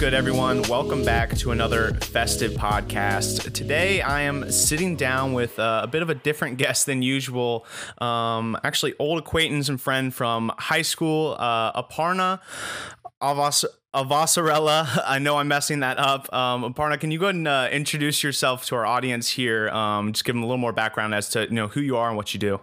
good, everyone? Welcome back to another festive podcast. Today, I am sitting down with uh, a bit of a different guest than usual. Um, actually, old acquaintance and friend from high school, uh, Aparna Avas- Avasarella. I know I'm messing that up. Um, Aparna, can you go ahead and uh, introduce yourself to our audience here? Um, just give them a little more background as to you know who you are and what you do.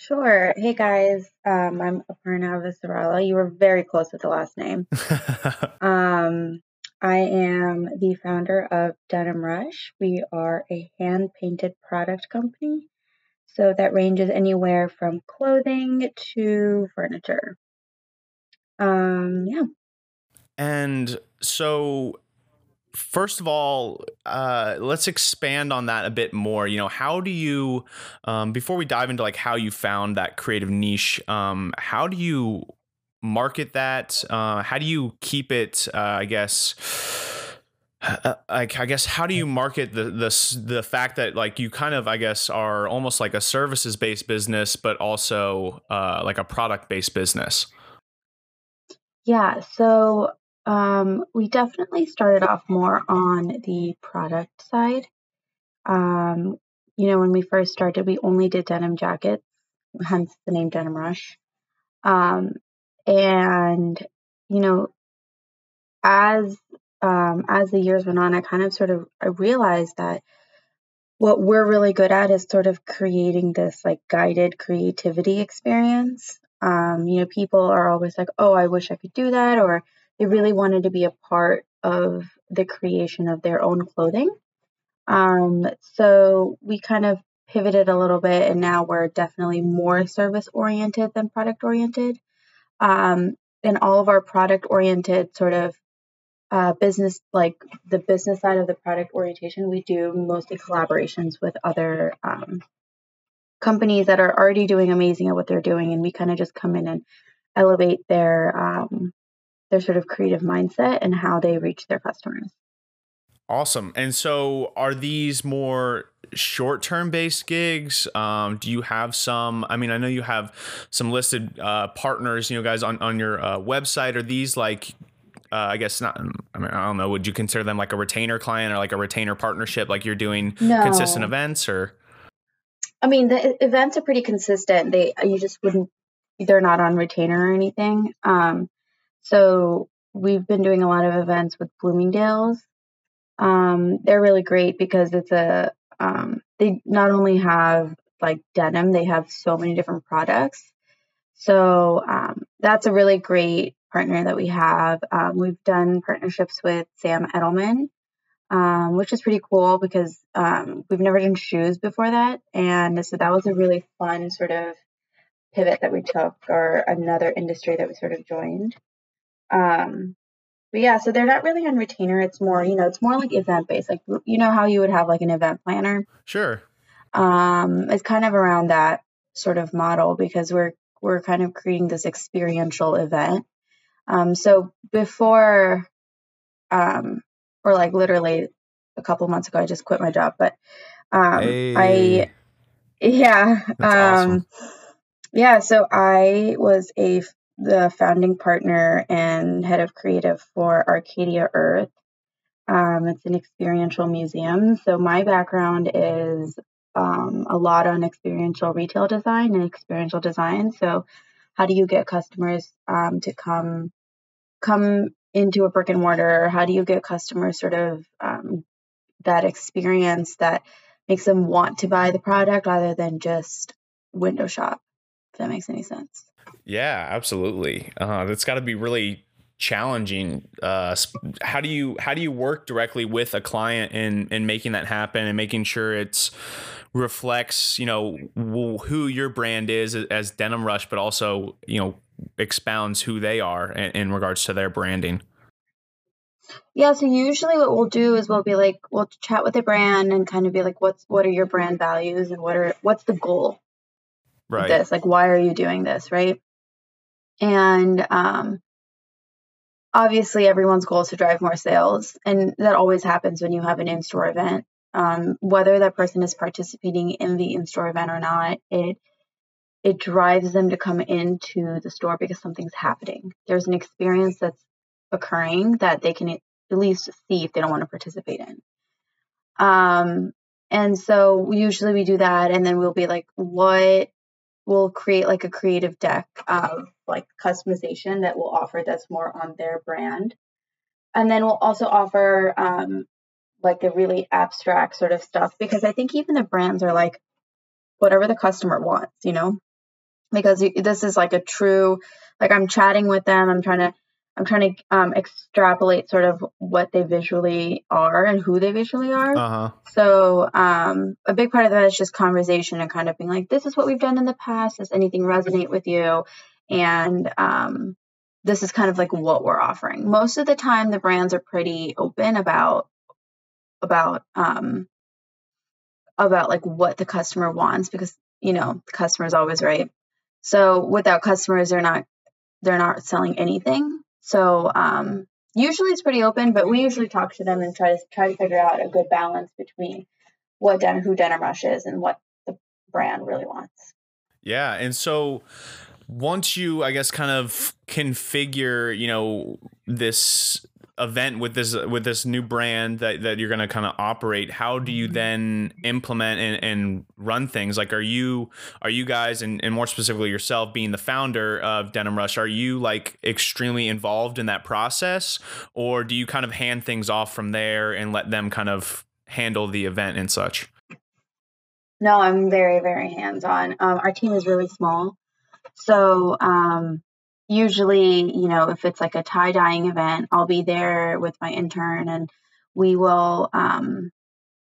Sure. Hey guys, um, I'm Aparna Avasarala. You were very close with the last name. um, I am the founder of Denim Rush. We are a hand painted product company. So that ranges anywhere from clothing to furniture. Um, yeah. And so first of all, uh, let's expand on that a bit more. You know, how do you, um, before we dive into like how you found that creative niche, um, how do you market that? Uh, how do you keep it? Uh, I guess. Uh, like I guess how do you market the the the fact that like you kind of I guess are almost like a services based business but also uh, like a product based business. Yeah, so um, we definitely started off more on the product side. Um, you know, when we first started, we only did denim jackets, hence the name Denim Rush. Um, and you know, as um, as the years went on, I kind of sort of I realized that what we're really good at is sort of creating this like guided creativity experience. Um, you know, people are always like, "Oh, I wish I could do that," or they really wanted to be a part of the creation of their own clothing. Um, so we kind of pivoted a little bit, and now we're definitely more service oriented than product oriented. Um, and all of our product oriented sort of uh, business, like the business side of the product orientation, we do mostly collaborations with other um, companies that are already doing amazing at what they're doing, and we kind of just come in and elevate their um, their sort of creative mindset and how they reach their customers. Awesome. And so, are these more short term based gigs? Um, do you have some? I mean, I know you have some listed uh, partners, you know, guys on, on your uh, website. Are these like, uh, I guess not, I mean, I don't know, would you consider them like a retainer client or like a retainer partnership? Like you're doing no. consistent events or? I mean, the events are pretty consistent. They, you just wouldn't, they're not on retainer or anything. Um, so we've been doing a lot of events with Bloomingdale's. Um, they're really great because it's a um, they not only have like denim, they have so many different products. So um, that's a really great partner that we have. Um, we've done partnerships with Sam Edelman, um, which is pretty cool because um, we've never done shoes before that, and so that was a really fun sort of pivot that we took, or another industry that we sort of joined. Um, but yeah, so they're not really on retainer. It's more, you know, it's more like event based. Like you know how you would have like an event planner. Sure. Um, it's kind of around that sort of model because we're we're kind of creating this experiential event. Um, so before, um, or like literally a couple months ago, I just quit my job, but um, hey. I, yeah, um, awesome. yeah. So I was a the founding partner and head of creative for Arcadia Earth. Um, it's an experiential museum. So my background is um, a lot on experiential retail design and experiential design. So how do you get customers um, to come come into a brick and mortar? How do you get customers sort of um, that experience that makes them want to buy the product rather than just window shop? If that makes any sense. Yeah, absolutely. Uh, that's got to be really challenging. Uh, how do you how do you work directly with a client in in making that happen and making sure it's reflects you know who your brand is as Denim Rush, but also you know expounds who they are in, in regards to their branding. Yeah, so usually what we'll do is we'll be like we'll chat with the brand and kind of be like what's what are your brand values and what are what's the goal right. this? Like, why are you doing this? Right. And um, obviously, everyone's goal is to drive more sales. And that always happens when you have an in store event. Um, whether that person is participating in the in store event or not, it it drives them to come into the store because something's happening. There's an experience that's occurring that they can at least see if they don't want to participate in. Um, and so usually we do that, and then we'll be like, what we'll create like a creative deck of like customization that we'll offer that's more on their brand. And then we'll also offer um, like the really abstract sort of stuff because I think even the brands are like whatever the customer wants, you know, because this is like a true, like I'm chatting with them, I'm trying to I'm trying to um, extrapolate sort of what they visually are and who they visually are. Uh-huh. So um, a big part of that is just conversation and kind of being like, this is what we've done in the past. Does anything resonate with you? And um, this is kind of like what we're offering. Most of the time, the brands are pretty open about about um, about like what the customer wants because you know the customer is always right. So without customers, they're not they're not selling anything. So um, usually it's pretty open, but we usually talk to them and try to try to figure out a good balance between what Den- who Denim Rush is and what the brand really wants. Yeah, and so once you, I guess, kind of configure, you know, this event with this with this new brand that, that you're going to kind of operate how do you mm-hmm. then implement and, and run things? Like are you are you guys and, and more specifically yourself being the founder of denim rush are you like extremely involved in that process? Or do you kind of hand things off from there and let them kind of handle the event and such? No i'm very very hands on um, our team is really small. So um, usually, you know, if it's like a tie dyeing event, I'll be there with my intern and we will, um,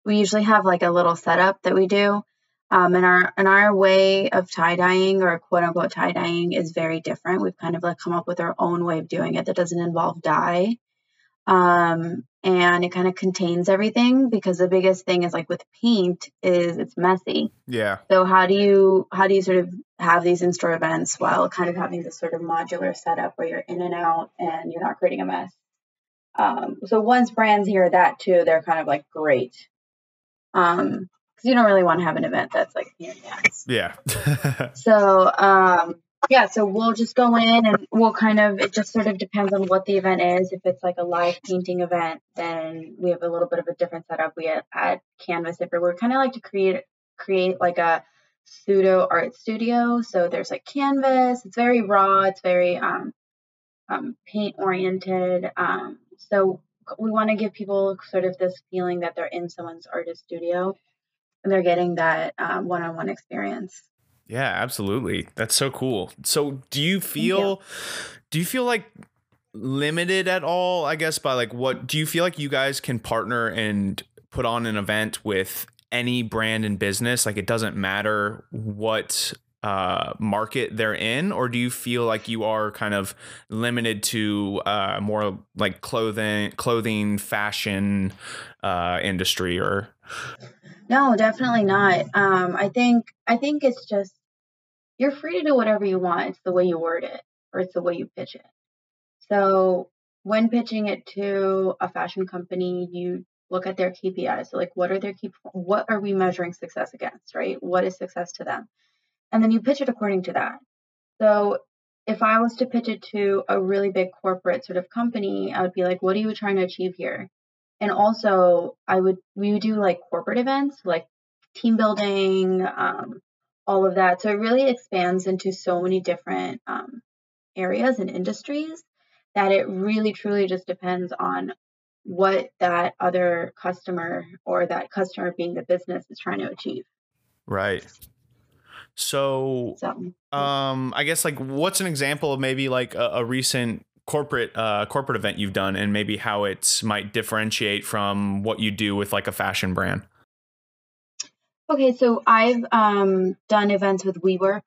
we usually have like a little setup that we do. Um, and our and our way of tie dyeing or quote unquote tie dyeing is very different. We've kind of like come up with our own way of doing it that doesn't involve dye. Um, and it kind of contains everything because the biggest thing is like with paint is it's messy. Yeah. So how do you how do you sort of have these in-store events while kind of having this sort of modular setup where you're in and out and you're not creating a mess? Um, so once brands hear that too, they're kind of like great. Um, because you don't really want to have an event that's like Yeah. so um yeah, so we'll just go in and we'll kind of, it just sort of depends on what the event is. If it's like a live painting event, then we have a little bit of a different setup. We add canvas everywhere. we're kind of like to create, create like a pseudo art studio. So there's like canvas, it's very raw, it's very um, um, paint oriented. Um, so we want to give people sort of this feeling that they're in someone's artist studio and they're getting that one on one experience. Yeah, absolutely. That's so cool. So, do you feel you. do you feel like limited at all, I guess by like what do you feel like you guys can partner and put on an event with any brand and business? Like it doesn't matter what uh, market they're in, or do you feel like you are kind of limited to uh, more like clothing, clothing, fashion uh, industry, or? No, definitely not. Um, I think I think it's just you're free to do whatever you want. It's the way you word it, or it's the way you pitch it. So when pitching it to a fashion company, you look at their KPIs. So like, what are their key? What are we measuring success against? Right? What is success to them? And then you pitch it according to that. So if I was to pitch it to a really big corporate sort of company, I would be like, what are you trying to achieve here? and also I would we would do like corporate events like team building, um, all of that. So it really expands into so many different um, areas and industries that it really truly just depends on what that other customer or that customer being the business is trying to achieve. Right. So, um, I guess like what's an example of maybe like a, a recent corporate uh, corporate event you've done and maybe how it might differentiate from what you do with like a fashion brand? Okay so i've um, done events with WeWork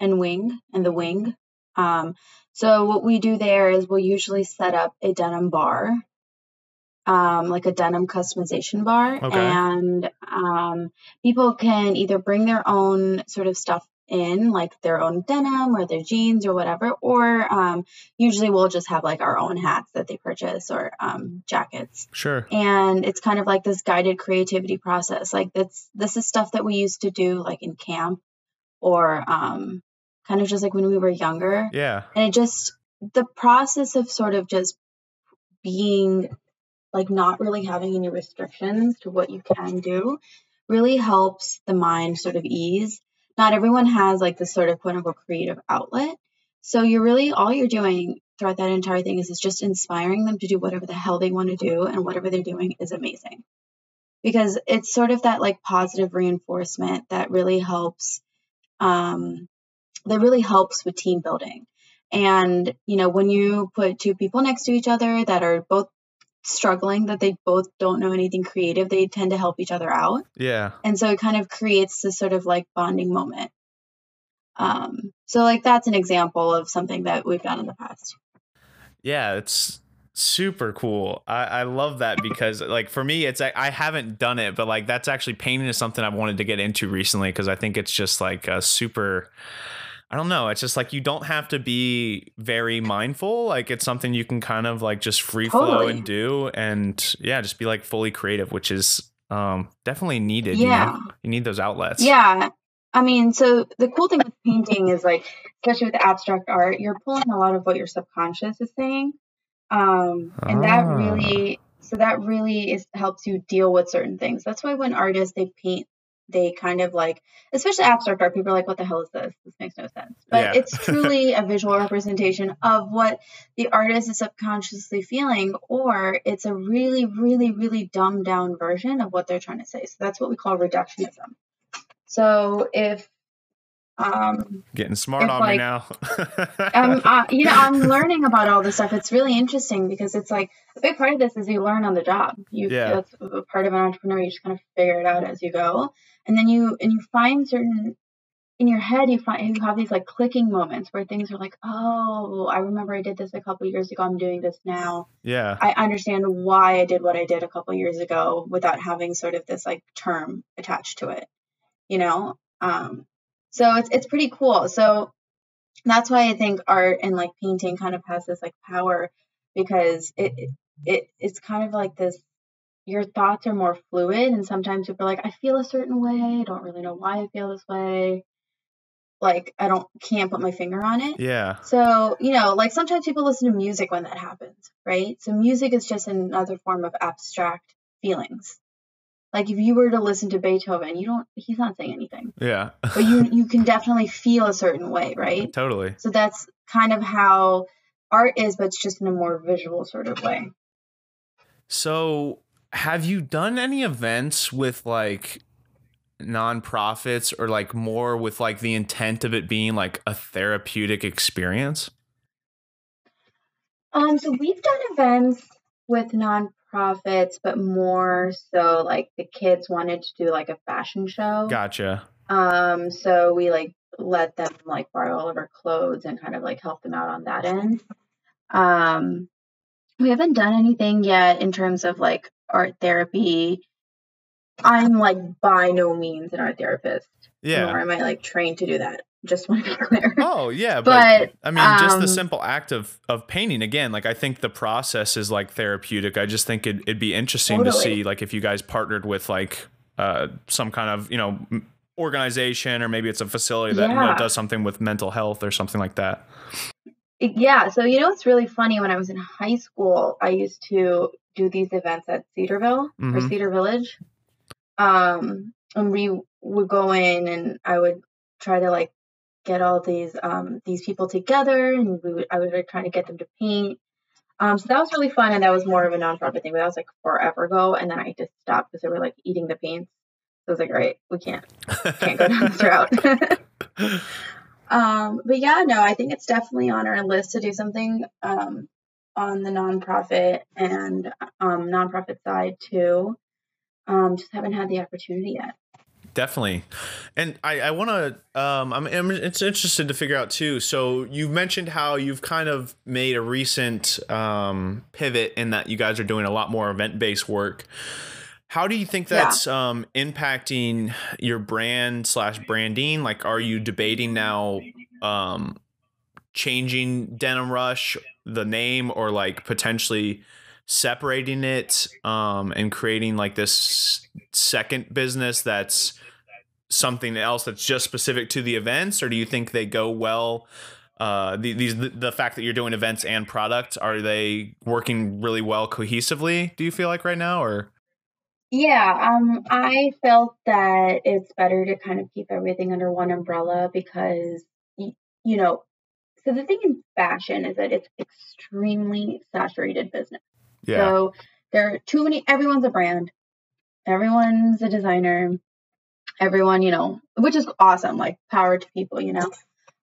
and wing and the wing. Um, so what we do there is we'll usually set up a denim bar um, like a denim customization bar. Okay. and um, people can either bring their own sort of stuff in like their own denim or their jeans or whatever or um, usually we'll just have like our own hats that they purchase or um, jackets. Sure. And it's kind of like this guided creativity process. Like that's this is stuff that we used to do like in camp or um, kind of just like when we were younger. Yeah. And it just the process of sort of just being like not really having any restrictions to what you can do really helps the mind sort of ease. Not everyone has like this sort of quote unquote creative outlet. So you're really all you're doing throughout that entire thing is, is just inspiring them to do whatever the hell they want to do and whatever they're doing is amazing. Because it's sort of that like positive reinforcement that really helps um that really helps with team building. And, you know, when you put two people next to each other that are both struggling, that they both don't know anything creative, they tend to help each other out. Yeah. And so it kind of creates this sort of like bonding moment. Um, so like that's an example of something that we've done in the past. Yeah, it's super cool. I, I love that because like for me, it's I haven't done it, but like that's actually painting is something I've wanted to get into recently because I think it's just like a super I don't know. It's just like you don't have to be very mindful. Like it's something you can kind of like just free flow Totally. and do, and yeah, just be like fully creative, which is um definitely needed. Yeah. you, know? you need those outlets. Yeah. I mean, so the cool thing with painting is like, especially with abstract art, you're pulling a lot of what your subconscious is saying. Um, and that Ah. really, so that really is helps you deal with certain things. That's why when artists they paint, they kind of like, especially abstract art, people are like, what the hell is this? This makes no sense. But Yeah. it's truly a visual representation of what the artist is subconsciously feeling, or it's a really, really, really dumbed down version of what they're trying to say. So that's what we call reductionism. So if um, Getting smart on me now. um, uh, you know, I'm learning about all this stuff. It's really interesting because it's like a big part of this is you learn on the job. You Yeah. that's a part of an entrepreneur. You just kind of figure it out as you go, and then you and you find certain in your head. You find you have these like clicking moments where things are like, oh, I remember I did this a couple years ago. I'm doing this now. yeah. I understand why I did what I did a couple years ago without having sort of this like term attached to it, you know? Um, so it's it's pretty cool. So that's why I think art and like painting kind of has this like power because it it, it it's kind of like this your thoughts are more fluid and sometimes people are like I feel a certain way, I don't really know why I feel this way. Like I don't can't put my finger on it. Yeah. So, you know, like sometimes people listen to music when that happens, right? So music is just another form of abstract feelings. Like if you were to listen to Beethoven, you don't he's not saying anything. Yeah. But you you can definitely feel a certain way, right? totally. So that's kind of how art is, but it's just in a more visual sort of way. So, have you done any events with like nonprofits or like more with like the intent of it being like a therapeutic experience? Um, so we've done events with nonprofits, but more so like the kids wanted to do like a fashion show. Gotcha. Um, so we like let them like borrow all of our clothes and kind of like help them out on that end. Um, we haven't done anything yet in terms of like art therapy. I'm like by no means an art therapist, nor Yeah. am I like trained to do that. Just want to be clear. Oh, yeah, but, But, I mean just the um, simple act of of painting again, like I think the process is like therapeutic. I just think it, it'd be interesting to see like if you guys partnered with like uh some kind of, you know, organization or maybe it's a facility that you know, does something with mental health or something like that. Yeah, so you know it's really funny when I was in high school, I used to do these events at Cedarville or Mhm. Cedar Village. Um and we would go in and I would try to like get all these um these people together and we would I would like try to get them to paint. Um so that was really fun and that was more of a nonprofit thing, but that was like forever ago and then I just stopped because they were like eating the paints. So I was like, all right, we can't can't go down this route. Um, but yeah, no, I think it's definitely on our list to do something um, on the nonprofit and um, nonprofit side too. Um, just haven't had the opportunity yet. Definitely, and I, I want to. Um, I'm, I'm. It's interested to figure out too. So you mentioned how you've kind of made a recent um, pivot in that you guys are doing a lot more event based work. How do you think Yeah. that's um, impacting your brand slash branding? Like, are you debating now um, changing Denim Rush the name, or like potentially separating it um, and creating like this second business that's something else that's just specific to the events or do you think they go well uh, these the, the fact that you're doing events and products are they working really well cohesively? Do you feel like right now, or? Yeah, um, I felt that it's better to kind of keep everything under one umbrella because you, you know, so the thing in fashion is that it's extremely saturated business. Yeah. So there are too many. Everyone's a brand. Everyone's a designer. Everyone, you know, which is awesome. Like power to people, you know.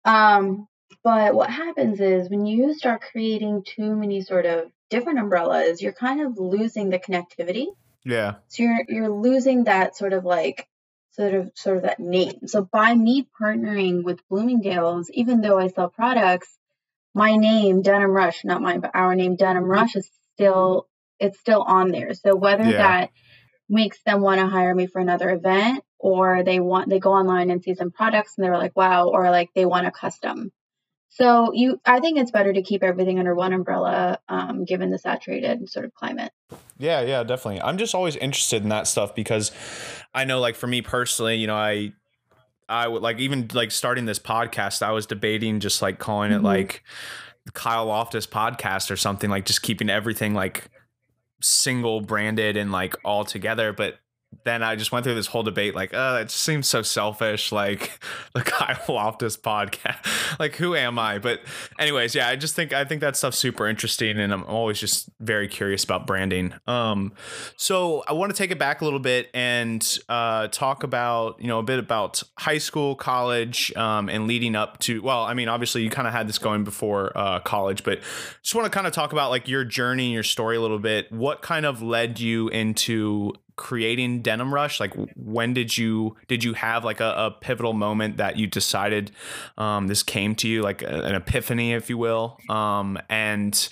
Um, but what happens is when you start creating too many sort of different umbrellas, you're kind of losing the connectivity. Yeah. So you're you're losing that sort of like sort of sort of that name. So by me partnering with Bloomingdale's, even though I sell products, my name Denim Rush, not my but our name Denim Rush is still it's still on there. So whether yeah. that makes them want to hire me for another event or they want they go online and see some products and they're like wow or like they want a custom so you, I think it's better to keep everything under one umbrella, um, given the saturated sort of climate. Yeah, yeah, definitely. I'm just always interested in that stuff because I know, like for me personally, you know, I, I would like even like starting this podcast. I was debating just like calling it mm-hmm. like Kyle Loftus podcast or something, like just keeping everything like single branded and like all together. But then I just went through this whole debate, like, uh, it seems so selfish, like the Kyle Loftus podcast. like, who am I? But, anyways, yeah, I just think I think that stuff's super interesting, and I'm always just very curious about branding. Um, so I want to take it back a little bit and uh, talk about you know a bit about high school, college, um, and leading up to. Well, I mean, obviously you kind of had this going before uh, college, but just want to kind of talk about like your journey, your story a little bit. What kind of led you into creating denim rush like when did you did you have like a, a pivotal moment that you decided um, this came to you like a, an epiphany if you will um, and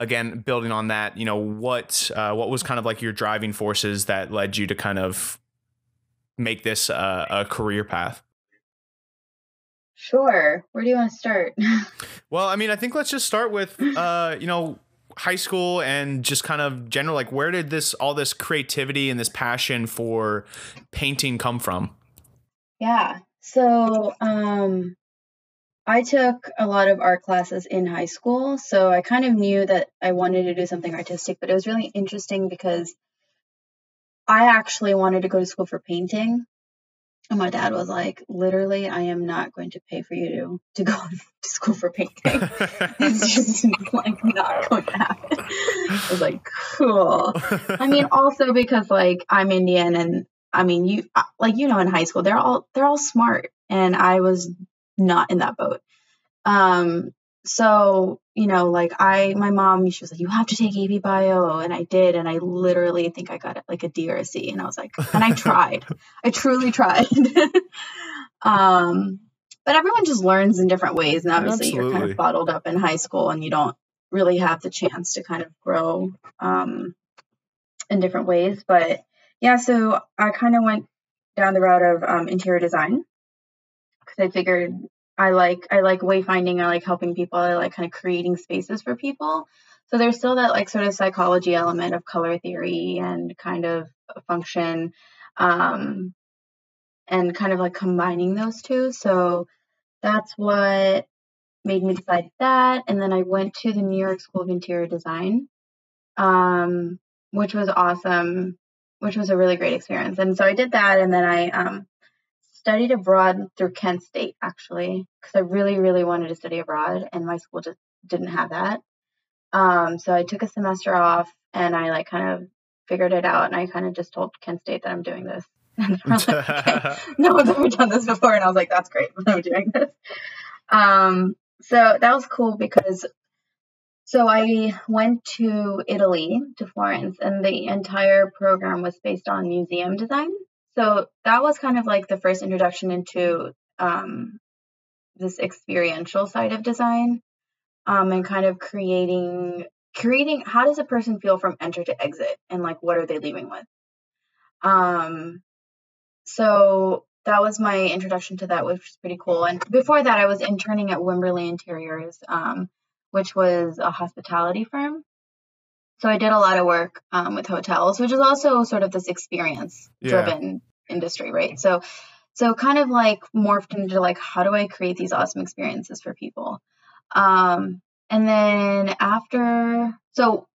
again building on that you know what uh, what was kind of like your driving forces that led you to kind of make this uh, a career path Sure. Where do you want to start? well, I mean, I think let's just start with, uh, you know, high school and just kind of general like where did this all this creativity and this passion for painting come from? Yeah so um i took a lot of art classes in high school so i kind of knew that i wanted to do something artistic but it was really interesting because i actually wanted to go to school for painting and my dad was like, literally, I am not going to pay for you to, to go to school for painting. it's just like not going to happen. I was like, cool. I mean, also because like I'm Indian and I mean, you like, you know, in high school, they're all, they're all smart. And I was not in that boat. Um, so you know like i my mom she was like you have to take ap bio and i did and i literally think i got it like a d or a c and i was like and i tried i truly tried um but everyone just learns in different ways and obviously Absolutely. you're kind of bottled up in high school and you don't really have the chance to kind of grow um in different ways but yeah so i kind of went down the route of um, interior design because i figured I like I like wayfinding. I like helping people. I like kind of creating spaces for people. So there's still that like sort of psychology element of color theory and kind of function, um, and kind of like combining those two. So that's what made me decide that. And then I went to the New York School of Interior Design, um, which was awesome, which was a really great experience. And so I did that, and then I um, studied abroad through Kent State actually, because I really, really wanted to study abroad, and my school just didn't have that. Um, so I took a semester off, and I like kind of figured it out, and I kind of just told Kent State that I'm doing this. like, okay. no one's ever done this before, and I was like, that's great, I'm doing this. Um, so that was cool because so I went to Italy, to Florence, and the entire program was based on museum design. So that was kind of like the first introduction into um, this experiential side of design um, and kind of creating creating how does a person feel from enter to exit and like what are they leaving with? Um so that was my introduction to that which was pretty cool and before that i was interning at wimberly interiors um, which was a hospitality firm so I did a lot of work um, with hotels, which is also sort of this experience driven yeah. industry, right? So so kind of like morphed into like how do I create these awesome experiences for people? Um, and then after, so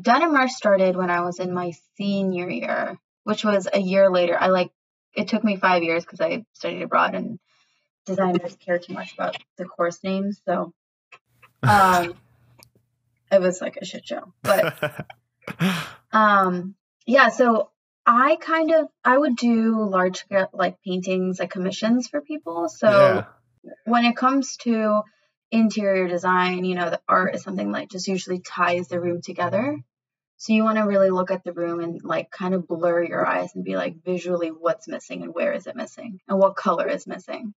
Denim Rush started when I was in my senior year, which was a year later. I like it took me five years because I studied abroad and designers care too much about the course names, so um, it was like a shit show. But um, yeah, so I kind of I would do large like paintings, like commissions for people. So yeah. when it comes to interior design, you know, the art is something that just usually ties the room together. So you want to really look at the room and like kind of blur your eyes and be like visually what's missing and where is it missing and what color is missing.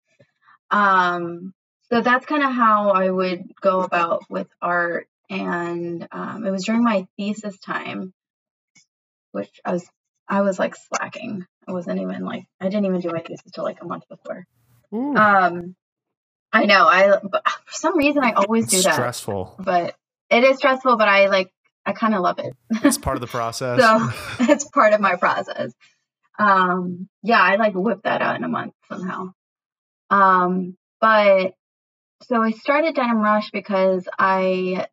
Um, so that's kind of how I would go about with art. And um, it was during my thesis time, which I was I was like slacking. I wasn't even like I didn't even do my thesis till like a month before. Ooh. Um, I know. I but for some reason I always do that. Stressful, but it is stressful. But I like I kind of love it. It's part of the process. so it's part of my process. Um, yeah, I like whip that out in a month somehow. Um, but so I started Denim Rush because I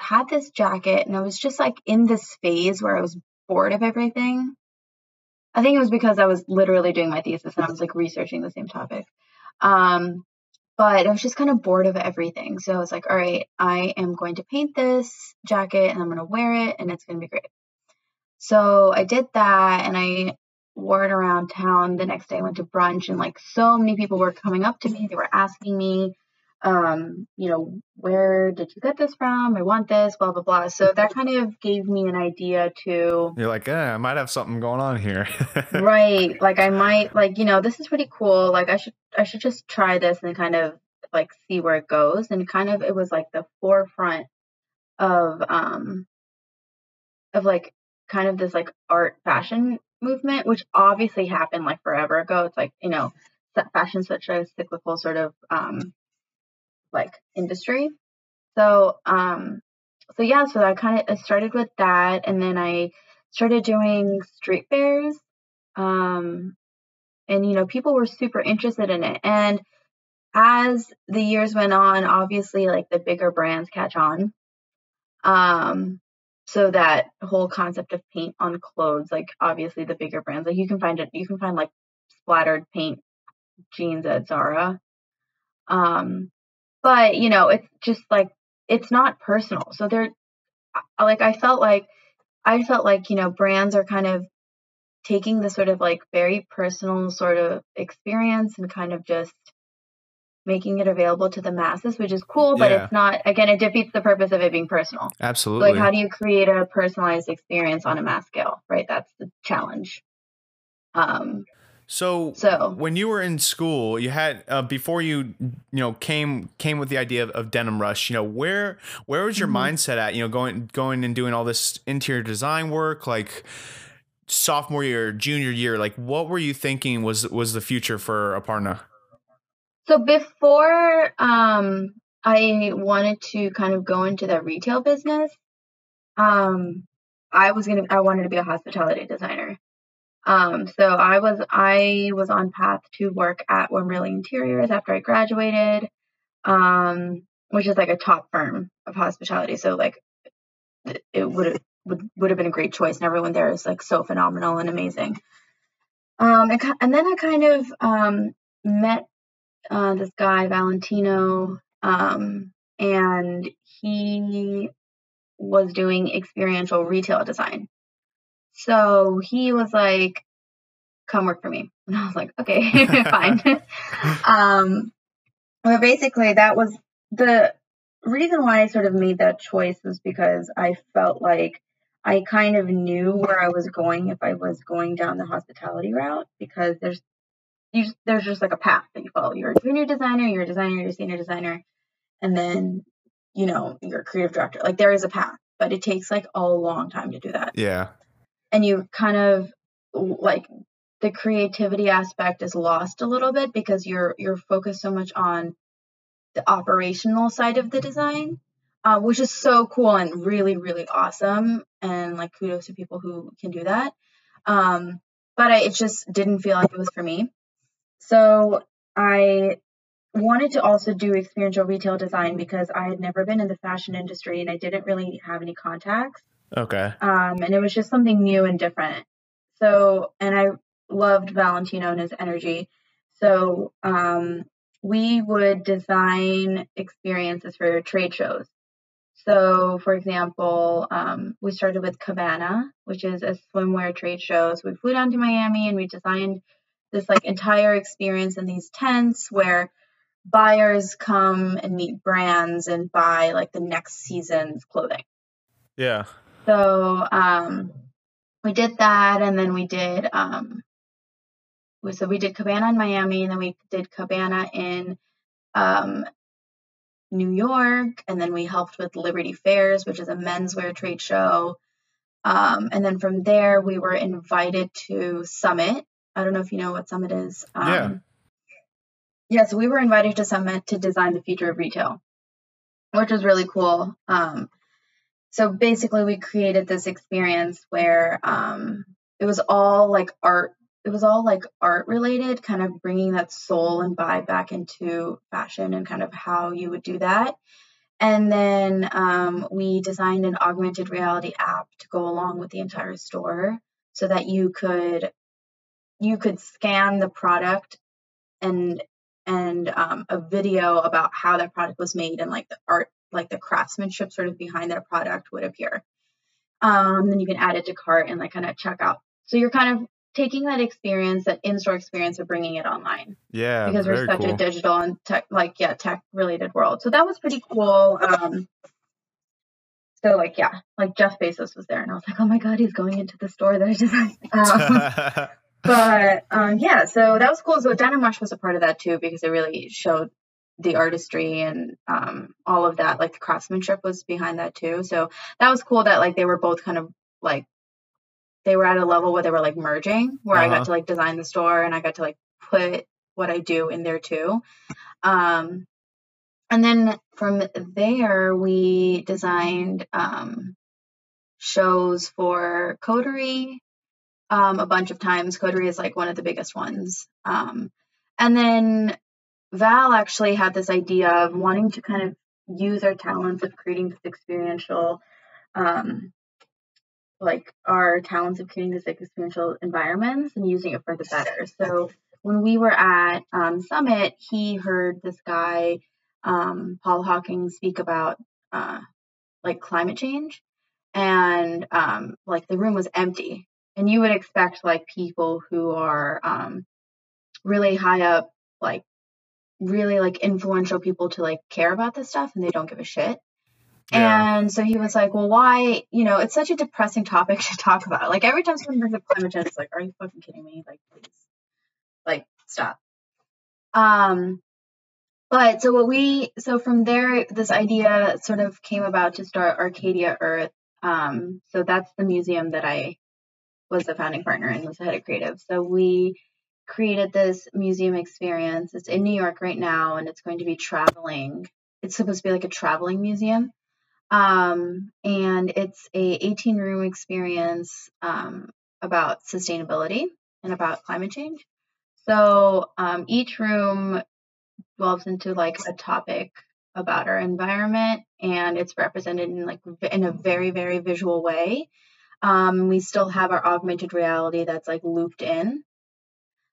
had this jacket and I was just like in this phase where I was bored of everything. I think it was because I was literally doing my thesis and I was like researching the same topic. Um, but I was just kind of bored of everything. So I was like, all right, I am going to paint this jacket and I'm going to wear it and it's going to be great. So I did that and I wore it around town. The next day I went to brunch and like so many people were coming up to me. They were asking me, um, you know, where did you get this from? I want this, blah, blah, blah. So that kind of gave me an idea to. You're like, eh, I might have something going on here. right. Like I might, like, you know, this is pretty cool. Like I should, I should just try this and kind of like see where it goes. And kind of, it was like the forefront of, um, of like kind of this like art fashion movement, which obviously happened like forever ago. It's like, you know, fashion such a cyclical sort of um, like industry. So, um, so yeah, so I kind of started with that, and then I started doing street fairs. Um, and you know, people were super interested in it. And as the years went on, obviously, like the bigger brands catch on. Um, so that whole concept of paint on clothes like obviously the bigger brands like you can find it you can find like splattered paint jeans at zara um but you know it's just like it's not personal so they're like i felt like i felt like you know brands are kind of taking the sort of like very personal sort of experience and kind of just making it available to the masses, which is cool, but yeah. it's not, again, it defeats the purpose of it being personal. Absolutely. Like, how do you create a personalized experience on a mass scale, right? That's the challenge. Um, so, so when you were in school, you had uh, before you you know came came with the idea of, of denim rush. You know where where was your mm-hmm. mindset at? You know going going and doing all this interior design work like sophomore year, junior year. Like what were you thinking was was the future for Aparna? So before um, I wanted to kind of go into the retail business, um, I was gonna I wanted to be a hospitality designer. Um, so I was I was on path to work at Wimberly Interiors after I graduated, um, which is like a top firm of hospitality. So like it would would would have been a great choice, and everyone there is like so phenomenal and amazing. Um, and, and then I kind of um, met uh, this guy Valentino, um, and he was doing experiential retail design. So he was like, "Come work for me," and I was like, "Okay, fine." um, but basically, that was the reason why I sort of made that choice was because I felt like I kind of knew where I was going if I was going down the hospitality route because there's you there's just like a path that you follow. You're a junior designer, you're a designer, you're a senior designer, and then you know you're a creative director. Like there is a path, but it takes like a long time to do that. Yeah. And you kind of like the creativity aspect is lost a little bit because you're you're focused so much on the operational side of the design, uh, which is so cool and really really awesome. And like kudos to people who can do that. Um, but I, it just didn't feel like it was for me. so I wanted to also do experiential retail design because I had never been in the fashion industry and I didn't really have any contacts. Okay. Um, and it was just something new and different. So, and I loved Valentino and his energy. So, um, we would design experiences for trade shows. So, for example, um, we started with Cabana, which is a swimwear trade show. So we flew down to Miami and we designed this like entire experience in these tents where buyers come and meet brands and buy like the next season's clothing. Yeah. So um, we did that, and then we did um, so we did Cabana in Miami, and then we did Cabana in um, New York, and then we helped with Liberty Fairs, which is a menswear trade show. Um, and then from there, we were invited to Summit. I don't know if you know what Summit is. Um, yeah. Yeah, so we were invited to Summit to design the future of retail, which was really cool. Um, so basically, we created this experience where um, it was all like art. It was all like art related, kind of bringing that soul and vibe back into fashion and kind of how you would do that. And then um, we designed an augmented reality app to go along with the entire store, so that you could you could scan the product and and um, a video about how that product was made and like the art, like the craftsmanship sort of behind that product would appear. Um, then you can add it to cart and like kind of check out. So you're kind of taking that experience, that in-store experience, of bringing it online. Yeah, because we're such cool. a digital and tech, like yeah, tech-related world. So that was pretty cool. Um, so like yeah, like Jeff Bezos was there, and I was like, oh my god, he's going into the store that I designed. Um, but um, yeah, so that was cool. So Denim Rush was a part of that too because it really showed the artistry and um, all of that. Like the craftsmanship was behind that too. So that was cool that like they were both kind of like they were at a level where they were like merging, where uh-huh. I got uh-huh. to like design the store and I got to like put what I do in there too. Um, and then from there, we designed um, shows for Coterie um, a bunch of times. Coterie is like one of the biggest ones. Um, and then Val actually had this idea of wanting to kind of use our talents of creating this experiential, um, like our talents of creating this experiential environments and using it for the better. So when we were at um, Summit, he heard this guy, um, Paul Hawken, speak about uh, like climate change. And um, like the room was empty and you would expect like people who are um, really high up like really like influential people to like care about this stuff and they don't give a shit. Yeah. and so he was like well why you know it's such a depressing topic to talk about. Like every time someone brings up climate change it's like are you fucking kidding me? Like please. Like stop. Um but so what we so from there this idea sort of came about to start arcadia earth. Um so that's the museum that i was the founding partner and was the head of creative. So we created this museum experience. It's in New York right now, and it's going to be traveling. It's supposed to be like a traveling museum, um, and it's a 18 room experience um, about sustainability and about climate change. So um, each room delves into like a topic about our environment, and it's represented in like in a very very visual way um, we still have our augmented reality that's like looped in.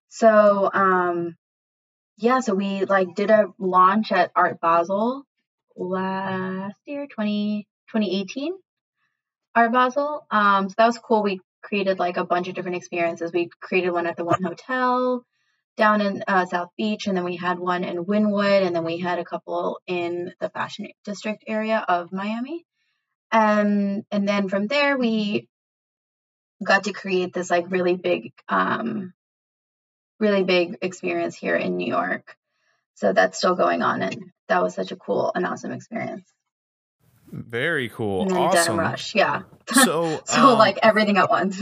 So um, yeah, so we like did a launch at Art Basel last year, 20, 2018. Art Basel. Um, so that was cool. We created like a bunch of different experiences. We created one at the One Hotel down in uh, South Beach, and then we had one in Wynwood, and then we had a couple in the Fashion District area of Miami. And and then from there we got to create this like really big um really big experience here in New York. So that's still going on and that was such a cool and awesome experience. Very cool. And awesome. Denim Rush, yeah. So so um, like everything at once.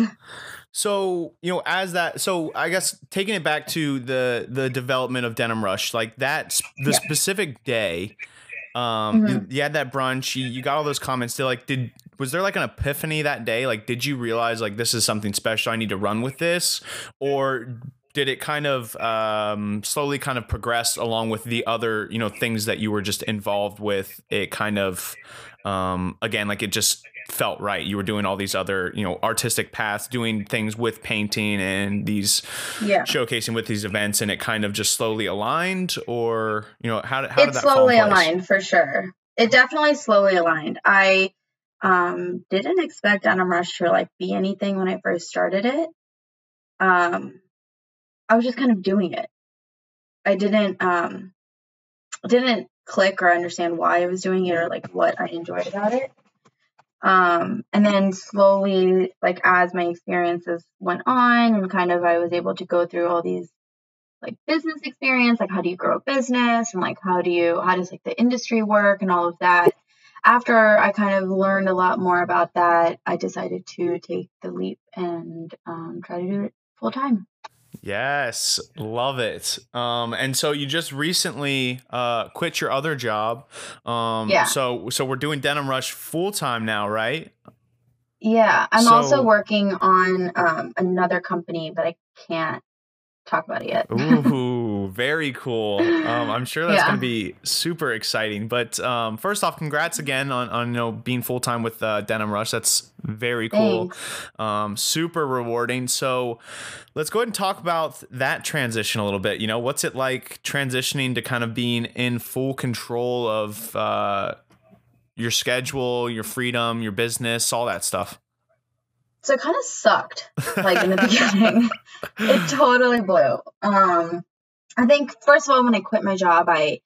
So, you know, as that so I guess taking it back to the the development of Denim Rush, like that the yeah. specific day um, mm-hmm. you, you, had that brunch. You, you got all those comments. Still, like, did was there like an epiphany that day? Like, did you realize like this is something special? I need to run with this, or did it kind of um, slowly kind of progress along with the other you know things that you were just involved with? It kind of um, again like it just felt right. You were doing all these other, you know, artistic paths, doing things with painting and these Yeah. showcasing with these events, and it kind of just slowly aligned, or you know, how did how did It that slowly aligned for sure. It definitely slowly aligned. I um didn't expect Denim Rush to like be anything when I first started it. Um I was just kind of doing it. I didn't um didn't click or understand why I was doing it or like what I enjoyed about it. Um, and then slowly, like as my experiences went on, and kind of I was able to go through all these like business experience, like how do you grow a business, and like how do you how does like the industry work, and all of that. After I kind of learned a lot more about that, I decided to take the leap and um, try to do it full time. Yes, love it. Um, and so you just recently uh, quit your other job. Um, Yeah. So so we're doing Denim Rush full time now, right? Yeah, I'm So- also working on um, another company, but I can't talk about it yet. Ooh, very cool. Um, I'm sure that's Yeah. going to be super exciting. But um, first off, congrats again on, on you know being full time with uh, Denim Rush. That's very cool. Um, super rewarding. So let's go ahead and talk about that transition a little bit. You know, what's it like transitioning to kind of being in full control of uh, your schedule, your freedom, your business, all that stuff? So it kind of sucked, like in the beginning. it totally blew. Um, I think first of all, when I quit my job, I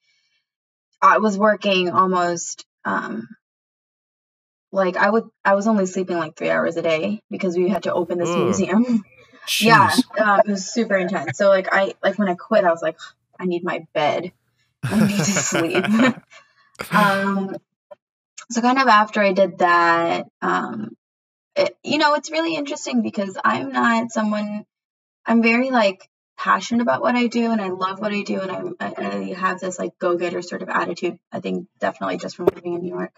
I was working almost um, like I would I was only sleeping like three hours a day because we had to open this Ugh. museum. Yeah, Jeez. uh, it was super intense. So like I like when I quit, I was like, I need my bed. I need to sleep. um, so kind of after I did that, um, it, you know, it's really interesting because I'm not someone. I'm very like passionate about what I do, and I love what I do, and I'm, I, I have this like go getter sort of attitude. I think definitely just from living in New York.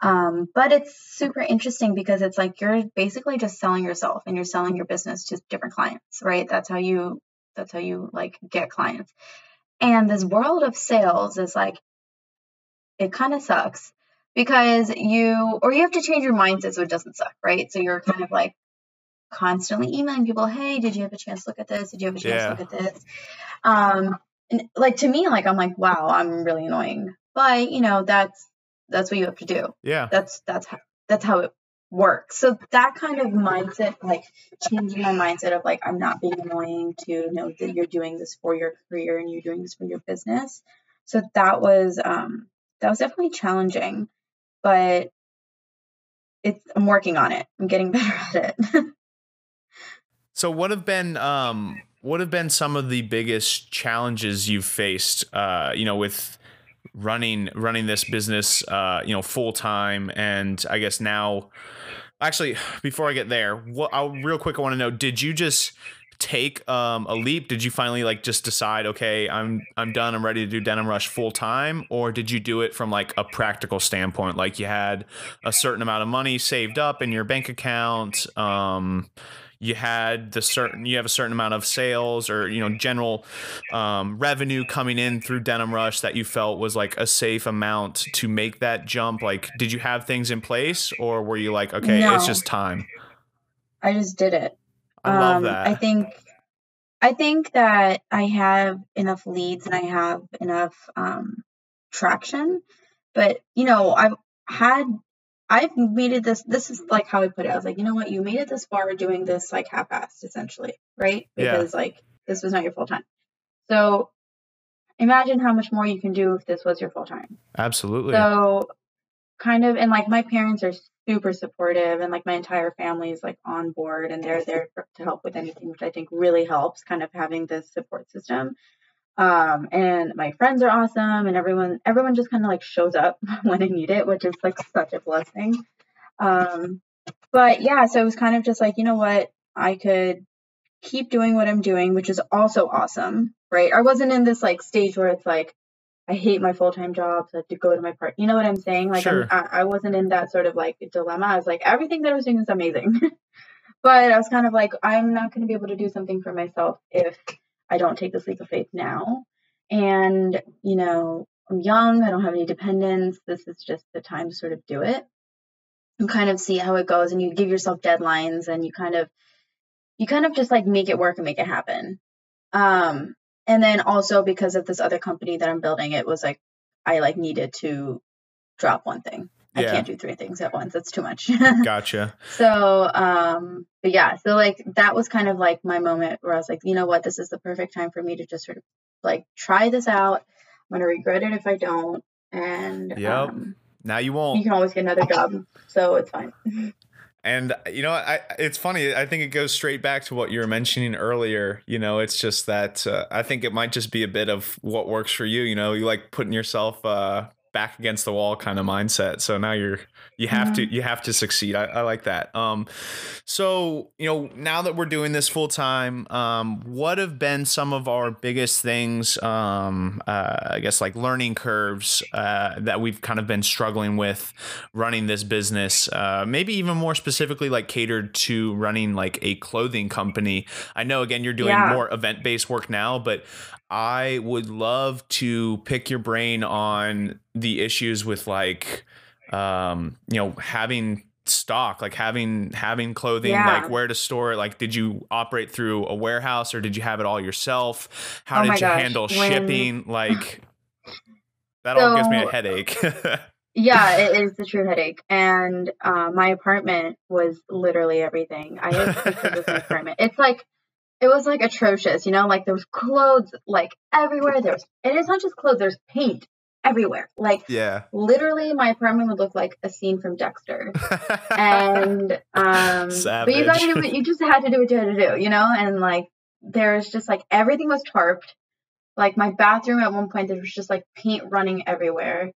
Um, but it's super interesting because it's like you're basically just selling yourself and you're selling your business to different clients, right? That's how you that's how you like get clients. And this world of sales is like it kind of sucks because you or you have to change your mindset so it doesn't suck, right? So you're kind of like constantly emailing people, "Hey, did you have a chance to look at this? Did you have a chance Yeah. to look at this?" Um and like to me like I'm like, "Wow, I'm really annoying." But, you know, that's that's what you have to do Yeah. that's that's how that's how it works so that kind of mindset like changing my mindset of like i'm not being annoying to know that you're doing this for your career and you're doing this for your business so that was um that was definitely challenging but it's i'm working on it. I'm getting better at it. So what have been um what have been some of the biggest challenges you've faced uh you know with running running this business uh you know full time and I guess now actually before I get there what I'll real quick I want to know did you just take um a leap? Did you finally like just decide okay I'm I'm done I'm ready to do Denim Rush full time or did you do it from like a practical standpoint? Like you had a certain amount of money saved up in your bank account um you had the certain you have a certain amount of sales or you know general um, revenue coming in through denim rush that you felt was like a safe amount to make that jump? Like did you have things in place or were you like okay it's just time? I just did it i love um, that I think I think that I have enough leads and I have enough um, traction. But you know, I've had I've made it this this is like how I put it. I was like, you know what, you made it this far doing this like half-assed essentially, right? Yeah. Because like this was not your full time. So imagine how much more you can do if this was your full time. absolutely So kind of and like my parents are super supportive and like my entire family is like on board and they're there to help with anything which I think really helps kind of having this support system. Um and my friends are awesome and everyone everyone just kind of like shows up when I need it, which is like such a blessing. Um but yeah, so it was kind of just like, you know what, I could keep doing what I'm doing, which is also awesome, right? I wasn't in this like stage where it's like I hate my full time job, so I have to go to my part. You know what I'm saying? Like Sure. I'm, I, I wasn't in that sort of like dilemma. I was like everything that I was doing is amazing, but I was kind of like I'm not going to be able to do something for myself if I don't take this leap of faith now. And, you know, I'm young, I don't have any dependents. This is just the time to sort of do it and kind of see how it goes. And you give yourself deadlines and you kind of, you kind of just like make it work and make it happen. Um, and then also because of this other company that I'm building, it was like I like needed to drop one thing. I can't do three things at once. That's too much. gotcha. So, um, but yeah, so like that was kind of like my moment where I was like, you know what, this is the perfect time for me to just sort of like try this out. I'm gonna regret it if I don't. And yep. Um, now you won't. You can always get another job, so it's fine. And you know, I it's funny. I think it goes straight back to what you were mentioning earlier. You know, it's just that uh, I think it might just be a bit of what works for you. You know, you like putting yourself uh, back against the wall kind of mindset. So now you're you have mm-hmm. to you have to succeed. I, I, like that. Um, so you know now that we're doing this full time, um, what have been some of our biggest things? Um, uh, I guess like learning curves uh, that we've kind of been struggling with running this business. Uh, maybe even more specifically, like catered to running like a clothing company. I know again you're doing yeah. more event based work now, but I would love to pick your brain on the issues with like um, you know, having stock like having having clothing yeah. like where to store it. Like did you operate through a warehouse or did you have it all yourself? How oh did you gosh. handle when... shipping? Like that so, all gives me a headache. Yeah it is the true headache. And uh, my apartment was literally everything. I have pictures of my apartment. It's like it was like atrocious, you know, like there was clothes like everywhere. There's and it's not just clothes, there's paint everywhere. Like yeah. literally my apartment would look like a scene from Dexter. and um Savage. but you gotta do it you just had to do what you had to do, you know? And like there's just like everything was tarped. Like my bathroom at one point there was just like paint running everywhere.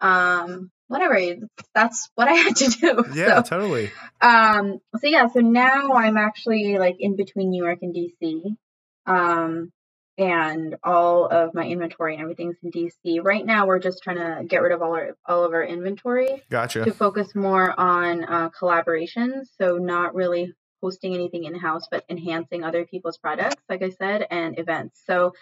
Um whatever that's what i had to do yeah so, totally. Um so yeah so now i'm actually like in between new york and dc um and all of my inventory and everything's in dc right now we're just trying to get rid of all our all of our inventory gotcha. to focus more on uh, collaborations so not really hosting anything in house but enhancing other people's products like i said and events so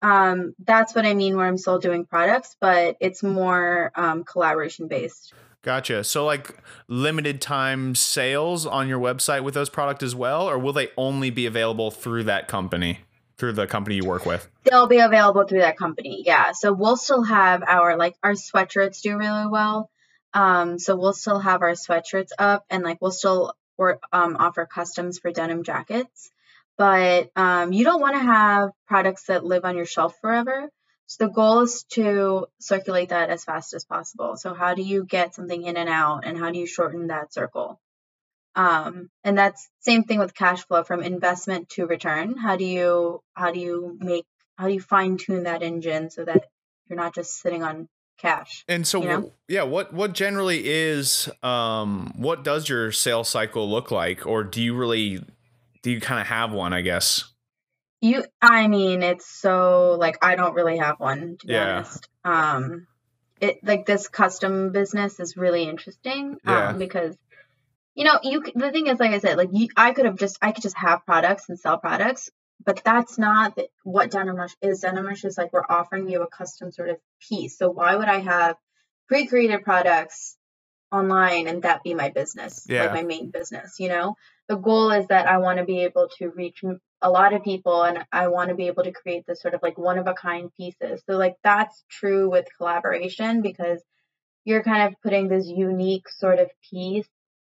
um, that's what I mean where I'm still doing products, but it's more um, collaboration based. Gotcha. So, like limited time sales on your website with those products as well, or will they only be available through that company, through the company you work with? They'll be available through that company. Yeah. So we'll still have our like our sweatshirts do really well. Um, so we'll still have our sweatshirts up, and like we'll still or um, offer customs for denim jackets but um, you don't want to have products that live on your shelf forever. So the goal is to circulate that as fast as possible. So how do you get something in and out, and how do you shorten that circle? Um, and that's same thing with cash flow from investment to return. How do you how do you make how do you fine tune that engine so that you're not just sitting on cash. And so, you know? yeah, what what generally is um, what does your sales cycle look like, or do you really do you kind of have one? I guess. You, I mean, it's so like I don't really have one to be yeah. honest. Um, it like this custom business is really interesting. Um, yeah. because you know you the thing is like I said like you, I could have just I could just have products and sell products, but that's not what Denim Rush is. Denim Rush is like we're offering you a custom sort of piece. So why would I have pre-created products online and that be my business, yeah. like my main business? You know, the goal is that I want to be able to reach a lot of people and I want to be able to create this sort of like one of a kind pieces. So like that's true with collaboration because you're kind of putting this unique sort of piece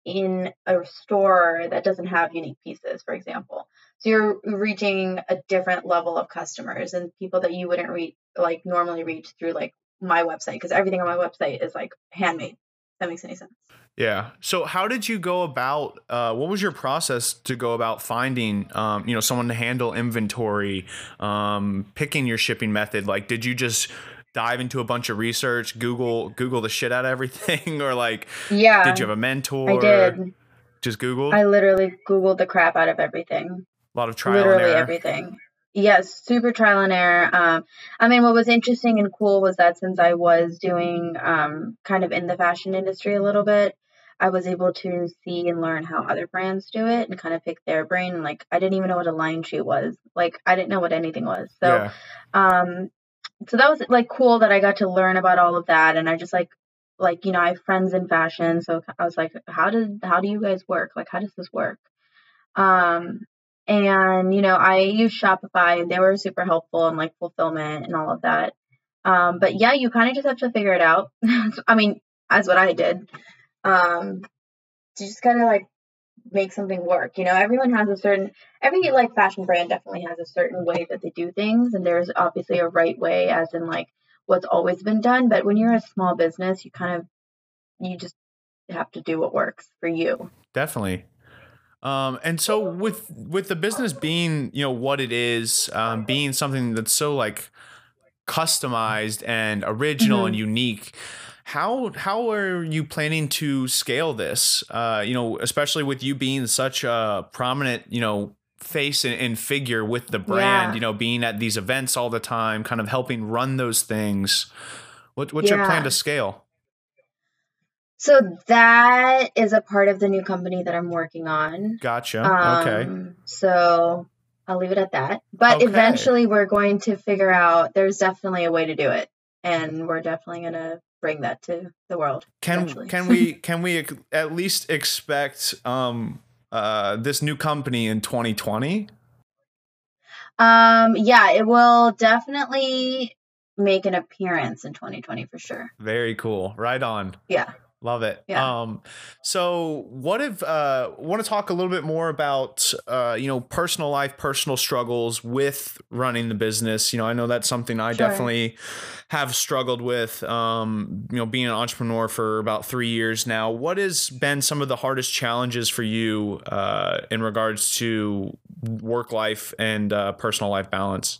in a store that doesn't have unique pieces, for example. So you're reaching a different level of customers and people that you wouldn't reach like normally reach through like my website because everything on my website is like handmade. That makes any sense. Yeah. So how did you go about? Uh, what was your process to go about finding, um, you know, someone to handle inventory, um, picking your shipping method? Like, did you just dive into a bunch of research, Google Google the shit out of everything, or like, yeah, did you have a mentor? I did. Just Google. I literally Googled the crap out of everything. A lot of trial and literally everything. Yes, super trial and error. Um, I mean, what was interesting and cool was that since I was doing um, kind of in the fashion industry a little bit, I was able to see and learn how other brands do it and kind of pick their brain. And like, I didn't even know what a line sheet was. Like, I didn't know what anything was. So, yeah. um, so that was like cool that I got to learn about all of that. And I just like, like, you know, I have friends in fashion. So I was like, how did, how do you guys work? Like, how does this work? Um, and, you know, I use Shopify and they were super helpful and like fulfillment and all of that. Um, but yeah, you kind of just have to figure it out. I mean, that's what I did. Um, to just kind of like make something work. You know, everyone has a certain, every like fashion brand definitely has a certain way that they do things. And there's obviously a right way, as in like what's always been done. But when you're a small business, you kind of, you just have to do what works for you. Definitely. Um, and so with with the business being you know what it is, um, being something that's so like customized and original mm-hmm. and unique, how how are you planning to scale this? Uh, you know, especially with you being such a prominent you know face and, and figure with the brand. Yeah. You know, being at these events all the time, kind of helping run those things. What, what's yeah. your plan to scale? So that is a part of the new company that I'm working on. Gotcha. Um, okay. So I'll leave it at that. But okay. eventually we're going to figure out there's definitely a way to do it. And we're definitely going to bring that to the world. Can eventually. can we can we at least expect um uh this new company in 2020? Um yeah, it will definitely make an appearance in 2020 for sure. Very cool. Right on. Yeah. Love it. Yeah. Um, so what if uh want to talk a little bit more about uh, you know, personal life, personal struggles with running the business. You know, I know that's something I sure. definitely have struggled with. Um, you know, being an entrepreneur for about three years now. What has been some of the hardest challenges for you uh in regards to work life and uh personal life balance?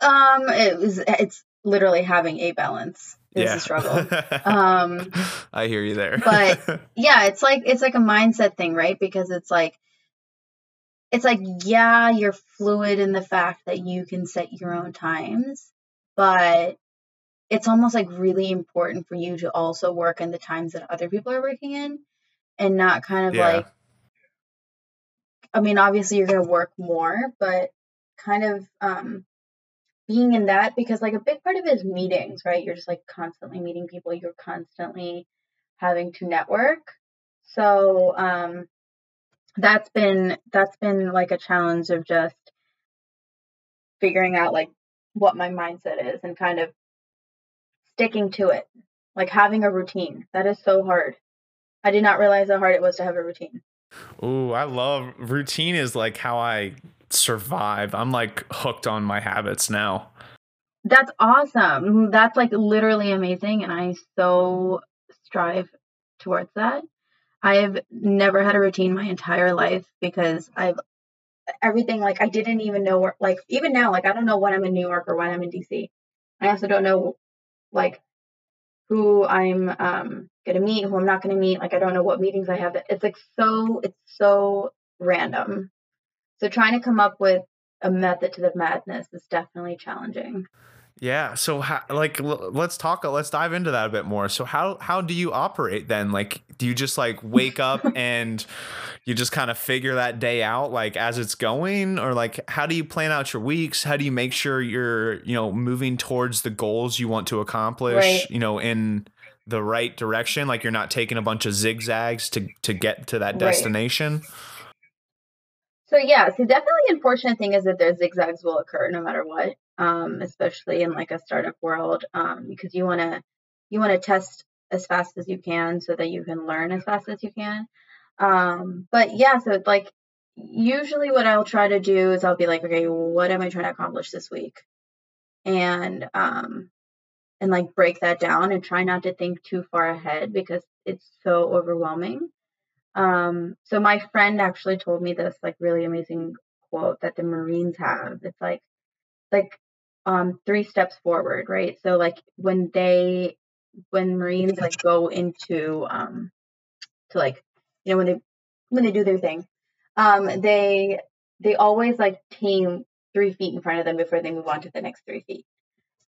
Um, it was it's literally having a balance is yeah. a struggle. Um, I hear you there. but yeah, it's like it's like a mindset thing, right? Because it's like it's like yeah, you're fluid in the fact that you can set your own times, but it's almost like really important for you to also work in the times that other people are working in and not kind of yeah. like I mean, obviously you're going to work more, but kind of um being in that because like a big part of it is meetings, right? You're just like constantly meeting people, you're constantly having to network. So um that's been that's been like a challenge of just figuring out like what my mindset is and kind of sticking to it. Like having a routine. That is so hard. I did not realize how hard it was to have a routine. Ooh, I love routine is like how I survive. I'm like hooked on my habits now. That's awesome. That's like literally amazing. And I so strive towards that. I've never had a routine my entire life because I've everything like I didn't even know where like even now like I don't know when I'm in New York or when I'm in DC. I also don't know like who I'm um gonna meet, who I'm not gonna meet. Like I don't know what meetings I have. It's like so it's so random. So trying to come up with a method to the madness is definitely challenging. Yeah. So, how, like, let's talk. Let's dive into that a bit more. So, how how do you operate then? Like, do you just like wake up and you just kind of figure that day out, like as it's going, or like how do you plan out your weeks? How do you make sure you're you know moving towards the goals you want to accomplish? Right. You know, in the right direction. Like, you're not taking a bunch of zigzags to to get to that destination. Right. So yeah, so definitely unfortunate thing is that there's zigzags will occur no matter what, um, especially in like a startup world, um, because you want to you want to test as fast as you can so that you can learn as fast as you can. Um, but yeah, so like usually what I'll try to do is I'll be like, okay, what am I trying to accomplish this week, and um, and like break that down and try not to think too far ahead because it's so overwhelming. Um, so my friend actually told me this like really amazing quote that the Marines have. It's like like um three steps forward, right? So like when they when Marines like go into um to like you know when they when they do their thing, um they they always like team three feet in front of them before they move on to the next three feet.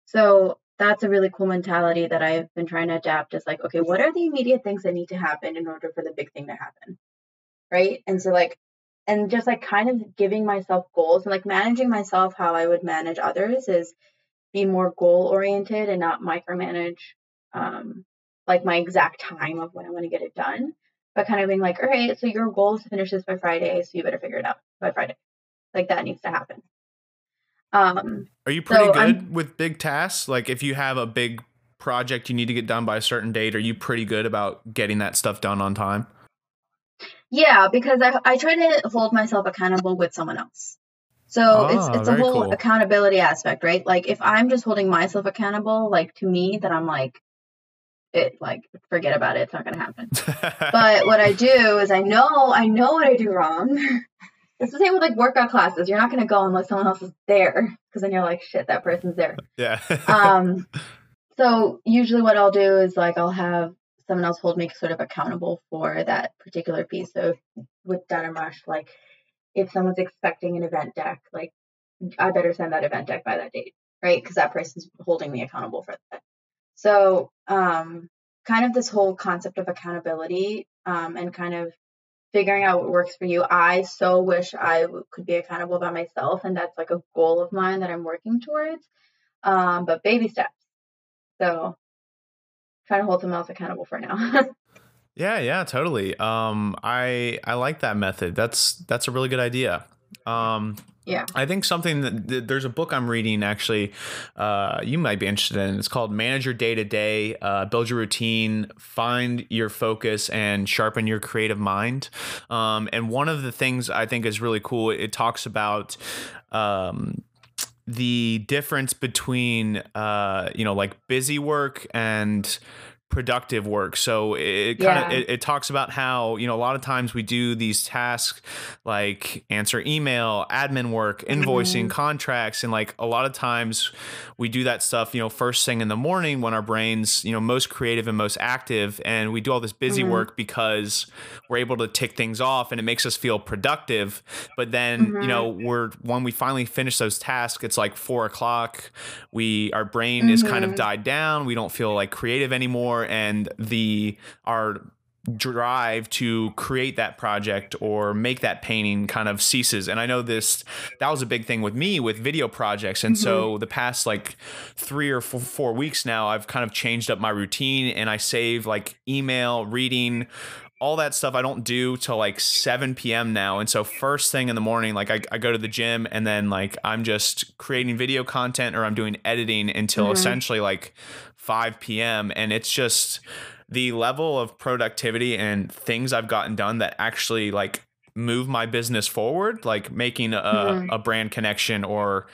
So that's a really cool mentality that I've been trying to adapt is like, okay, what are the immediate things that need to happen in order for the big thing to happen? Right. And so, like, and just like kind of giving myself goals and like managing myself how I would manage others is be more goal oriented and not micromanage um, like my exact time of when I want to get it done, but kind of being like, all right, so your goal is to finish this by Friday, so you better figure it out by Friday. Like that needs to happen. Um, Are you pretty so good I'm, with big tasks? Like if you have a big project you need to get done by a certain date, are you pretty good about getting that stuff done on time? Yeah, because I, I try to hold myself accountable with someone else. So ah, it's it's a whole cool. accountability aspect, right? Like if I'm just holding myself accountable, like to me, then I'm like, it like forget about it. It's not gonna happen. but what I do is I know I know what I do wrong. It's the same with like workout classes. You're not going to go unless someone else is there because then you're like, shit, that person's there. Yeah. um, so usually what I'll do is like I'll have someone else hold me sort of accountable for that particular piece. So with Denim Rush, like if someone's expecting an event deck, like I better send that event deck by that date, right? Because that person's holding me accountable for that. So um, kind of this whole concept of accountability um, and kind of figuring out what works for you. I so wish I could be accountable by myself, and that's like a goal of mine that I'm working towards. Um, but baby steps. So trying to hold someone else accountable for now. yeah, yeah, totally. Um, I I like that method. That's that's a really good idea. Um, yeah. I think something that there's a book I'm reading actually, uh, you might be interested in. It's called Manage Your Day to Day, uh, Build Your Routine, Find Your Focus, and Sharpen Your Creative Mind. Um, and one of the things I think is really cool, it talks about. Um, the difference between uh, you know like busy work and productive work. So it kind of yeah. it, it, talks about how you know a lot of times we do these tasks like answer email, admin work, invoicing, mm-hmm. contracts, and like a lot of times we do that stuff you know first thing in the morning when our brains you know most creative and most active, and we do all this busy mm-hmm. work because we're able to tick things off and it makes us feel productive. But then mm-hmm. you know we're when we finally finish those tasks, it's like four o'clock. We our brain is kind of mm-hmm. died down. We don't feel like creative anymore and the our drive to create that project or make that painting kind of ceases and i know this that was a big thing with me with video projects and mm-hmm. so the past like three or four, four weeks now i've kind of changed up my routine and i save like email reading all that stuff I don't do till like 7 p.m. now. And so first thing in the morning, like I, I go to the gym and then like I'm just creating video content or I'm doing editing until mm-hmm. essentially like 5 p.m. And it's just the level of productivity and things I've gotten done that actually like move my business forward, like making a, mm-hmm. a brand connection or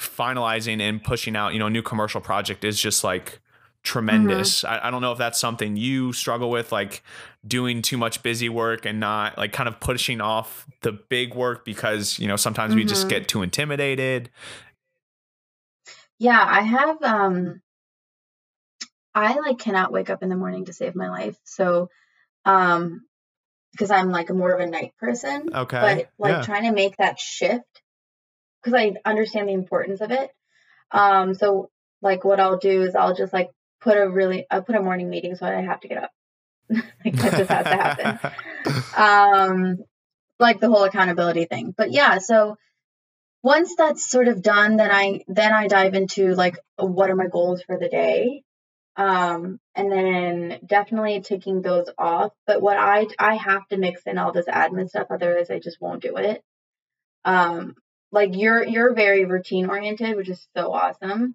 finalizing and pushing out, you know, a new commercial project is just like tremendous. Mm-hmm. I, I, don't know if that's something you struggle with, like doing too much busy work and not like kind of pushing off the big work because, you know, sometimes mm-hmm. we just mm-hmm. get too intimidated. Yeah, I have um I like cannot wake up in the morning to save my life. So um because I'm like more of a night person. Okay. But like yeah. trying to make that shift because I understand the importance of it. Um so like what I'll do is I'll just like put a really I put a morning meeting so I have to get up. like that just has to happen. um, like the whole accountability thing. But yeah, so once that's sort of done, then I then I dive into like what are my goals for the day. Um, and then definitely taking those off. But what I I have to mix in all this admin stuff, otherwise I just won't do it. Um, like you're you're very routine oriented, which is so awesome.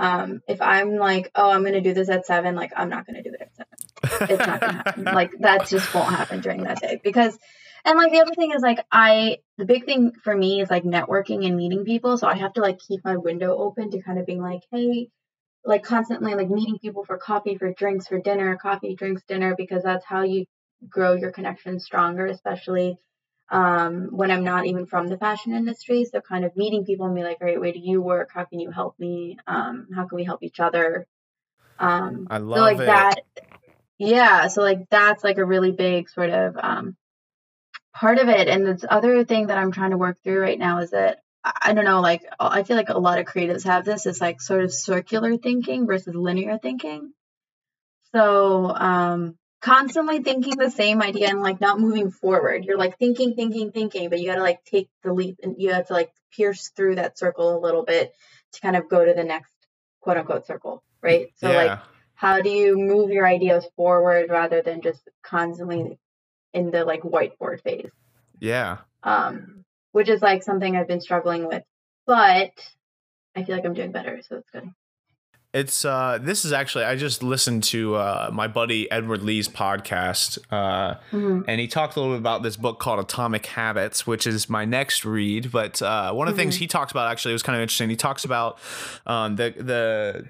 Um, if I'm like, oh, I'm gonna do this at seven, like I'm not gonna do it at seven. It's not gonna happen. like that just won't happen during that day because, and like the other thing is like I the big thing for me is like networking and meeting people. So I have to like keep my window open to kind of being like, hey, like constantly like meeting people for coffee, for drinks, for dinner, coffee, drinks, dinner, because that's how you grow your connections stronger, especially um, when I'm not even from the fashion industry. So kind of meeting people and be like, all right, where do you work? How can you help me? Um, how can we help each other? Um, I love so like it. that. Yeah. So like that's like a really big sort of um, part of it. And this other thing that I'm trying to work through right now is that I don't know, like I feel like a lot of creatives have this. It's like sort of circular thinking versus linear thinking. So um, constantly thinking the same idea and like not moving forward. You're like thinking, thinking, thinking, but you got to like take the leap and you have to like pierce through that circle a little bit to kind of go to the next quote unquote circle, right? So yeah. like how do you move your ideas forward rather than just constantly in the like whiteboard phase? Yeah. Um, which is like something I've been struggling with, but I feel like I'm doing better, so it's good. It's uh this is actually I just listened to uh my buddy Edward Lee's podcast uh mm-hmm. and he talked a little bit about this book called Atomic Habits, which is my next read. But uh one of the mm-hmm. things he talks about actually was kind of interesting. He talks about um the the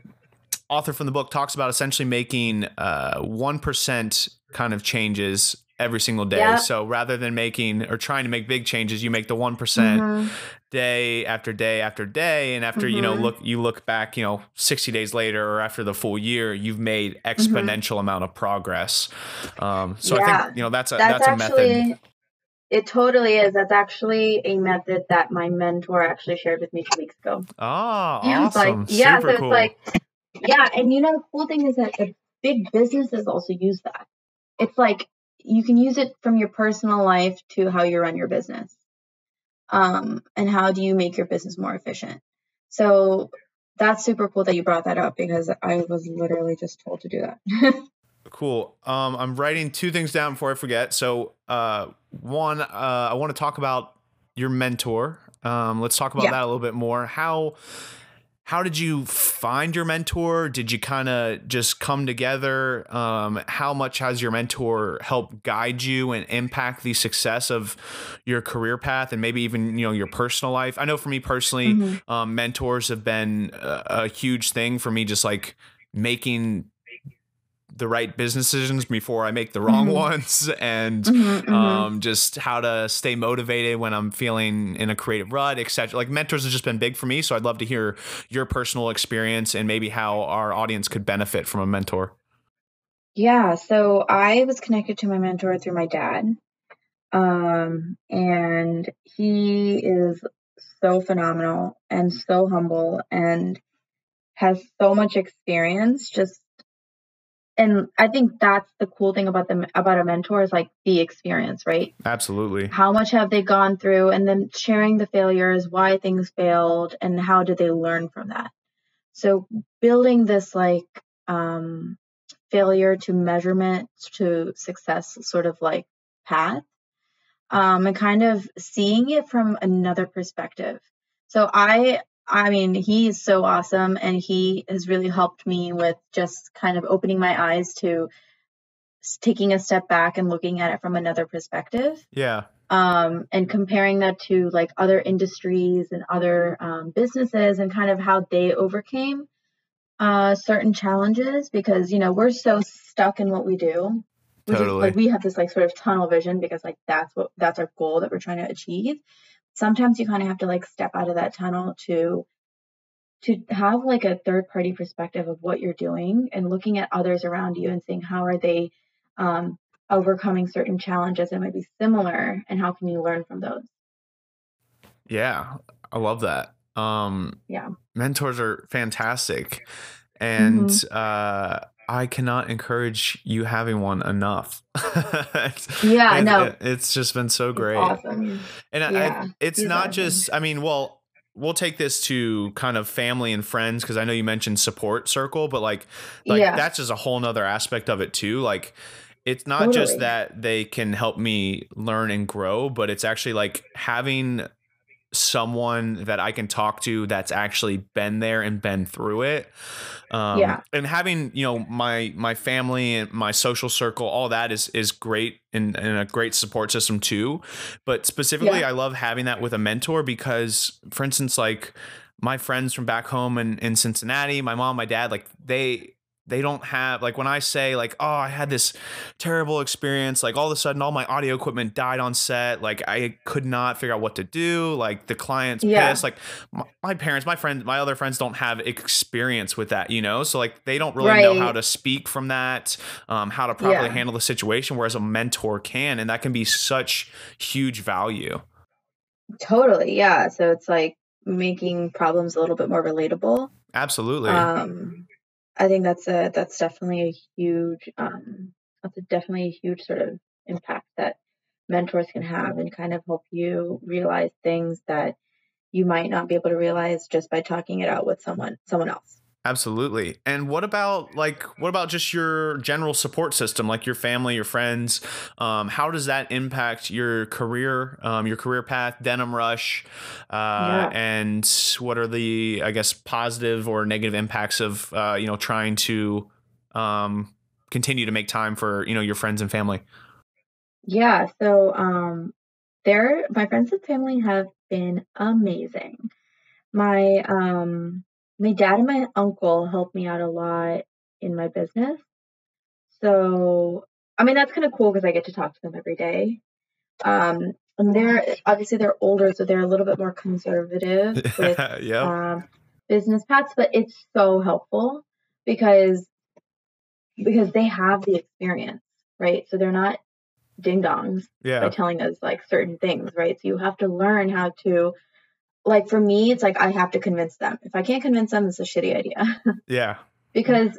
author from the book talks about essentially making uh one percent kind of changes every single day. Yep. So rather than making or trying to make big changes, you make the one mm-hmm. day after day after day, and after mm-hmm. you know mm-hmm. look you look back, you know, sixty days later or after the full year, you've made mm-hmm. exponential mm-hmm. amount of progress. Um, so yeah. I think you know that's a that's, that's actually, a method. It totally is. That's actually a method that my mentor actually shared with me two weeks ago. Oh, awesome! Like, yeah, Super so it's like, yeah, and you know the cool thing is that big businesses also use that. It's like you can use it from your personal life to how you run your business. Um, and how do you make your business more efficient? So that's super cool that you brought that up because I was literally just told to do that. cool. Um, I'm writing two things down before I forget. So, uh, one, uh, I want to talk about your mentor. Um, let's talk about yeah. that a little bit more. How how did you find your mentor? Did you kind of just come together? Um, how much has your mentor helped guide you and impact the success of your career path and maybe even you know your personal life? I know for me personally, mm-hmm. um, mentors have been a, a huge thing for me. Just like making the right business decisions before I make the wrong mm-hmm. ones, and mm-hmm, mm-hmm. um, just how to stay motivated when I'm feeling in a creative rut, etc. Like mentors have just been big for me, so I'd love to hear your personal experience and maybe how our audience could benefit from a mentor. Yeah, so I was connected to my mentor through my dad, um, and he is so phenomenal and so humble and has so much experience just and I think that's the cool thing about them about a mentor is like the experience, right? Absolutely. How much have they gone through and then sharing the failures, why things failed and how did they learn from that. So building this like um failure to measurement to success sort of like path um and kind of seeing it from another perspective. So I I mean, he's so awesome and he has really helped me with just kind of opening my eyes to taking a step back and looking at it from another perspective. Yeah. Um, and comparing that to like other industries and other um, businesses and kind of how they overcame uh, certain challenges because, you know, we're so stuck in what we do. Totally. Just, like we have this like sort of tunnel vision because like that's what that's our goal that we're trying to achieve sometimes you kind of have to like step out of that tunnel to to have like a third party perspective of what you're doing and looking at others around you and seeing how are they um, overcoming certain challenges that might be similar and how can you learn from those? Yeah i love that. Um yeah. mentors are fantastic. And mm-hmm. uh I cannot encourage you having one enough. yeah, it, no, it, it's just been so great. awesome. And yeah, I, it's not awesome. just. I mean, well, we'll take this to kind of family and friends because I know you mentioned support circle, but like, like yeah. that's just a whole nother aspect of it too. Like, it's not totally. just that they can help me learn and grow, but it's actually like having someone that I can talk to that's actually been there and been through it. Um, yeah. And having you know my my family and my social circle, all that is is great and, and a great support system too. But specifically, yeah. I love having that with a mentor because, for instance, like my friends from back home in, in Cincinnati, my mom, my dad, like they they don't have like when I say like oh I had this terrible experience like all of a sudden all my audio equipment died on set like I could not figure out what to do like the client's yeah. pissed like my, my, parents my friends my other friends don't have experience with that you know so like they don't really right. know how to speak from that um, how to properly yeah. handle the situation whereas a mentor can and that can be such huge value Totally, yeah. So it's like making problems a little bit more relatable. Absolutely. Um, I think that's a that's definitely a huge um, that's a definitely a huge sort of impact that mentors can have and kind of help you realize things that you might not be able to realize just by talking it out with someone someone else. Absolutely. And what about like what about just your general support system, like your family, your friends? Um, how does that impact your career, um, your career path, Denim Rush, uh, yeah. and what are the I guess positive or negative impacts of uh, you know trying to um, continue to make time for you know your friends and family? Yeah. So um, there, my friends and family have been amazing. My um my dad and my uncle help me out a lot in my business. So, I mean, that's kind of cool because I get to talk to them every day. Um, and they're obviously they're older, so they're a little bit more conservative with yeah. um, business paths, but it's so helpful because because they have the experience, right? So they're not ding dongs yeah. by telling us like certain things, right? So you have to learn how to like for me, it's like I have to convince them. If I can't convince them, it's a shitty idea. yeah. because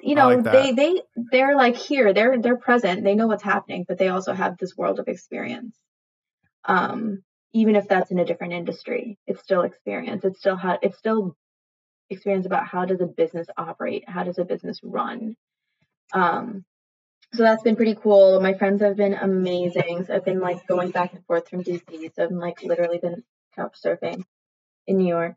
you know like they they they're like here. They're they're present. They know what's happening but they also have this world of experience. Um even if that's in a different industry it's still experience. It's still how it's still experience about how does a business operate? How does a business run? Um so that's been pretty cool. My friends have been amazing. So i've been like going back and forth from dc so i've like literally been couch surfing in New York.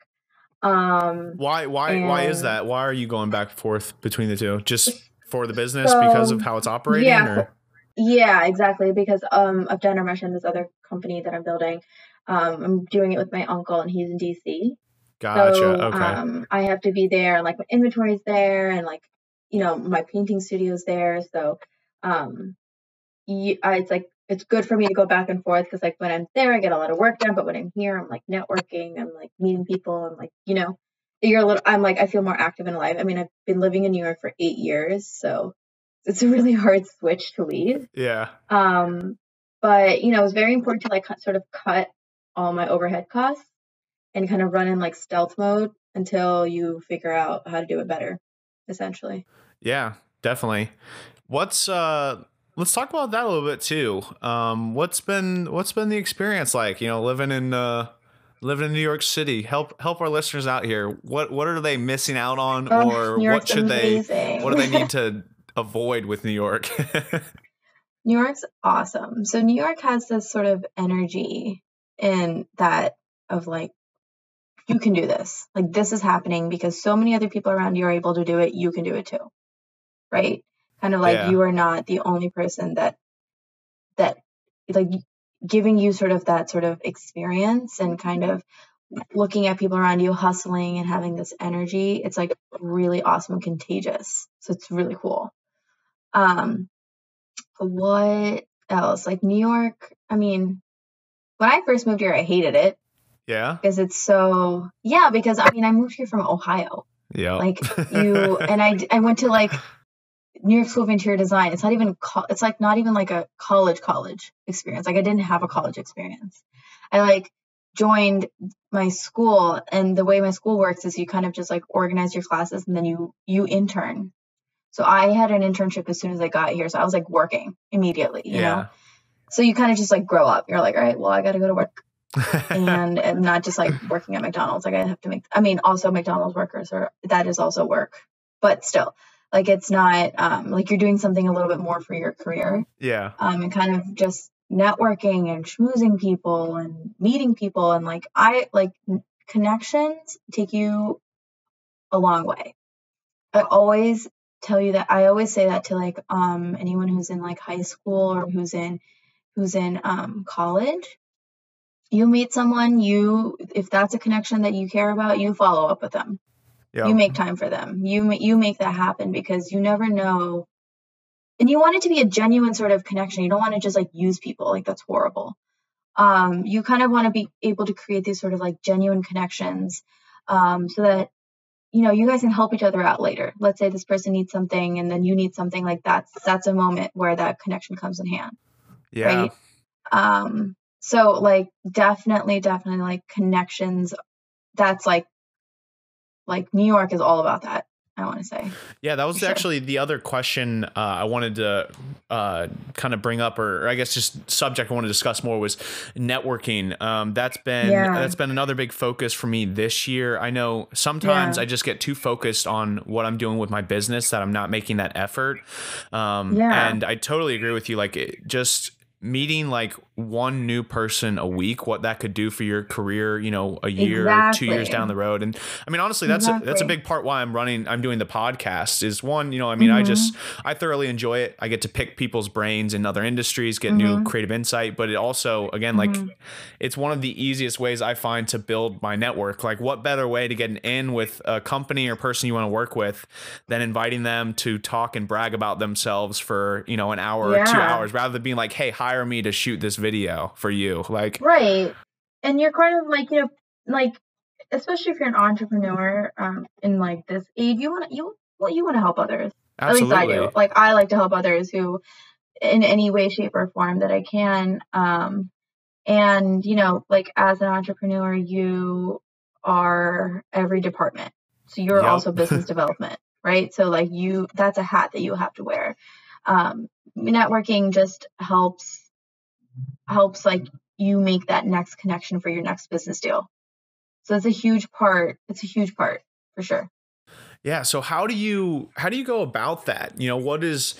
Um, why why why is that? Why are you going back and forth between the two? Just for the business so, because of how it's operating? Yeah, or? yeah, exactly. Because um, of Denim Rush and this other company that I'm building, um, I'm doing it with my uncle, and he's in DC. Gotcha. So, okay. Um, I have to be there, and like my inventory's there, and like you know my painting studio's there. So, um, you, I, it's like it's good for me to go back and forth because like when I'm there, I get a lot of work done. But when I'm here, I'm like networking, I'm like meeting people, I'm like you know, you're a little. I'm like I feel more active and alive. I mean, I've been living in New York for eight years, so it's a really hard switch to leave. Yeah. Um, but you know, it's very important to like sort of cut all my overhead costs and kind of run in like stealth mode until you figure out how to do it better, essentially. Yeah, definitely. What's uh let's talk about that a little bit too. Um, what's been what's been the experience like? You know, living in uh, living in New York City. Help help our listeners out here. What what are they missing out on, oh, or what should amazing. they what do they need to avoid with New York? New York's awesome. So New York has this sort of energy in that of like you can do this. Like this is happening because so many other people around you are able to do it. You can do it too. Right? Kind of like yeah. you are not the only person that that like giving you sort of that sort of experience and kind of looking at people around you hustling and having this energy it's like really awesome and contagious. So it's really cool. Um what else? Like new york i mean when i first moved here i hated it. Yeah? Because it's so yeah because i mean i moved here from ohio. Yeah like you and i i went to like New York School of Interior Design. It's not even co- it's like not even like a college college experience. Like I didn't have a college experience. I like joined my school and the way my school works is you kind of just like organize your classes and then you you intern. So I had an internship as soon as I got here. So I was like working immediately, you yeah. know. So you kind of just like grow up. You're like, all right, well, I got to go to work. and, and not just like working at McDonald's. Like I have to make I mean also McDonald's workers are that is also work. But still, like it's not um, like you're doing something a little bit more for your career. Yeah. Um, and kind of just networking and schmoozing people and meeting people and like I like connections take you a long way. I always tell you that I always say that to like um anyone who's in like high school or who's in who's in um college. You meet someone, you if that's a connection that you care about, you follow up with them. You make time for them. You you make that happen because you never know. And you want it to be a genuine sort of connection. You don't want to just like use people. Like that's horrible. Um, you kind of want to be able to create these sort of like genuine connections um, so that you know you guys can help each other out later let's say this person needs something and then you need something like that's that's a moment where that connection comes in hand yeah right um so like definitely definitely like connections that's like like new york is all about that I want to say. Yeah, that was actually the other question uh, I wanted to uh, kind of bring up, or, or, I guess just subject I want to discuss more was networking. Um, that's been yeah. that's been another big focus for me this year. I know sometimes yeah. I just get too focused on what I'm doing with my business that I'm not making that effort. Um, yeah. and I totally agree with you. Like, it just meeting like one new person a week what that could do for your career you know a year exactly. two years down the road and i mean honestly that's exactly. a that's a big part why i'm running i'm doing the podcast is one you know i mean mm-hmm. i just i thoroughly enjoy it i get to pick people's brains in other industries get mm-hmm. new creative insight but it also again mm-hmm. like it's one of the easiest ways i find to build my network like what better way to get an in with a company or person you want to work with than inviting them to talk and brag about themselves for you know an hour yeah. or two hours rather than being like hey hire me to shoot this video video for you like right. And you're kind of like you know like especially if you're an entrepreneur um in like this age you want to you well you want to help others. Absolutely. at least i do. Like i like to help others who in any way shape or form that i can. Um and you know like as an entrepreneur you are every department. So you're yep. also business development right? So like you that's a hat that you have to wear. Um networking just helps helps like you make that next connection for your next business deal. So it's a huge part. It's a huge part for sure. Yeah. So how do you how do you go about that? You know, what is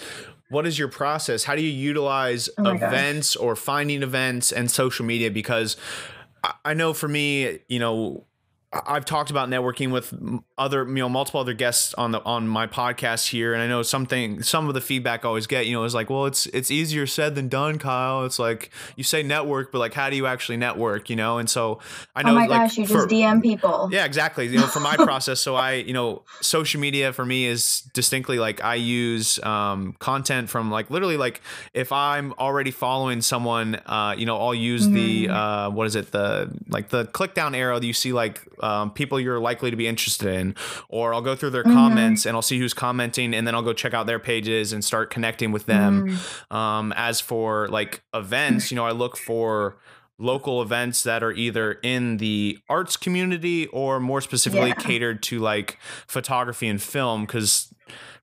what is your process? How do you utilize oh events gosh. or finding events and social media? Because I know for me, you know, I've talked about networking with other, you know, multiple other guests on the on my podcast here, and I know something. Some of the feedback I always get, you know, is like, well, it's it's easier said than done, Kyle. It's like you say network, but like, how do you actually network? You know, and so I know. Oh my like, gosh, you for, just DM people. Yeah, exactly. You know, for my process, so I, you know, social media for me is distinctly like I use um, content from like literally like if I'm already following someone, uh, you know, I'll use mm-hmm. the uh, what is it the like the click down arrow that you see like um, people you're likely to be interested in, or I'll go through their mm-hmm. comments and I'll see who's commenting, and then I'll go check out their pages and start connecting with them. Mm-hmm. Um, as for like events, you know, I look for local events that are either in the arts community or more specifically yeah. catered to like photography and film because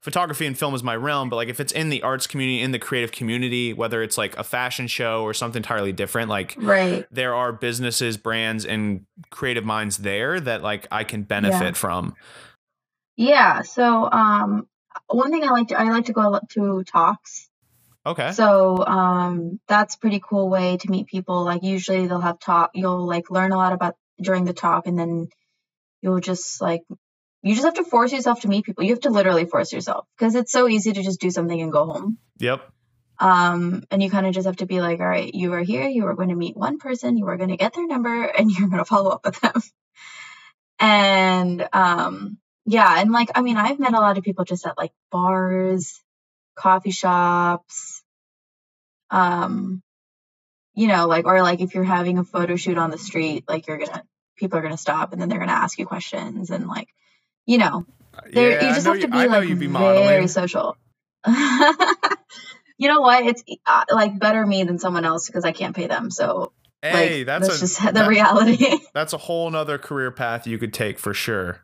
photography and film is my realm, but like if it's in the arts community, in the creative community, whether it's like a fashion show or something entirely different, like right. there are businesses, brands, and creative minds there that like I can benefit yeah. from. Yeah. So um one thing I like to I like to go to talks. Okay. So um that's pretty cool way to meet people. Like usually they'll have talk you'll like learn a lot about during the talk and then you'll just like you just have to force yourself to meet people. You have to literally force yourself because it's so easy to just do something and go home. Yep. Um, and you kind of just have to be like, all right, you are here, you are going to meet one person, you are going to get their number, and you're going to follow up with them. and um, yeah, and like, I mean, I've met a lot of people just at like bars, coffee shops, um, you know, like, or like if you're having a photo shoot on the street, like you're gonna, people are gonna stop and then they're gonna ask you questions and like, you know, yeah, you just have to be like be very social. you know what? It's uh, like better me than someone else because I can't pay them. So hey, like, that's, that's a, just the that, reality. that's a whole nother career path you could take for sure.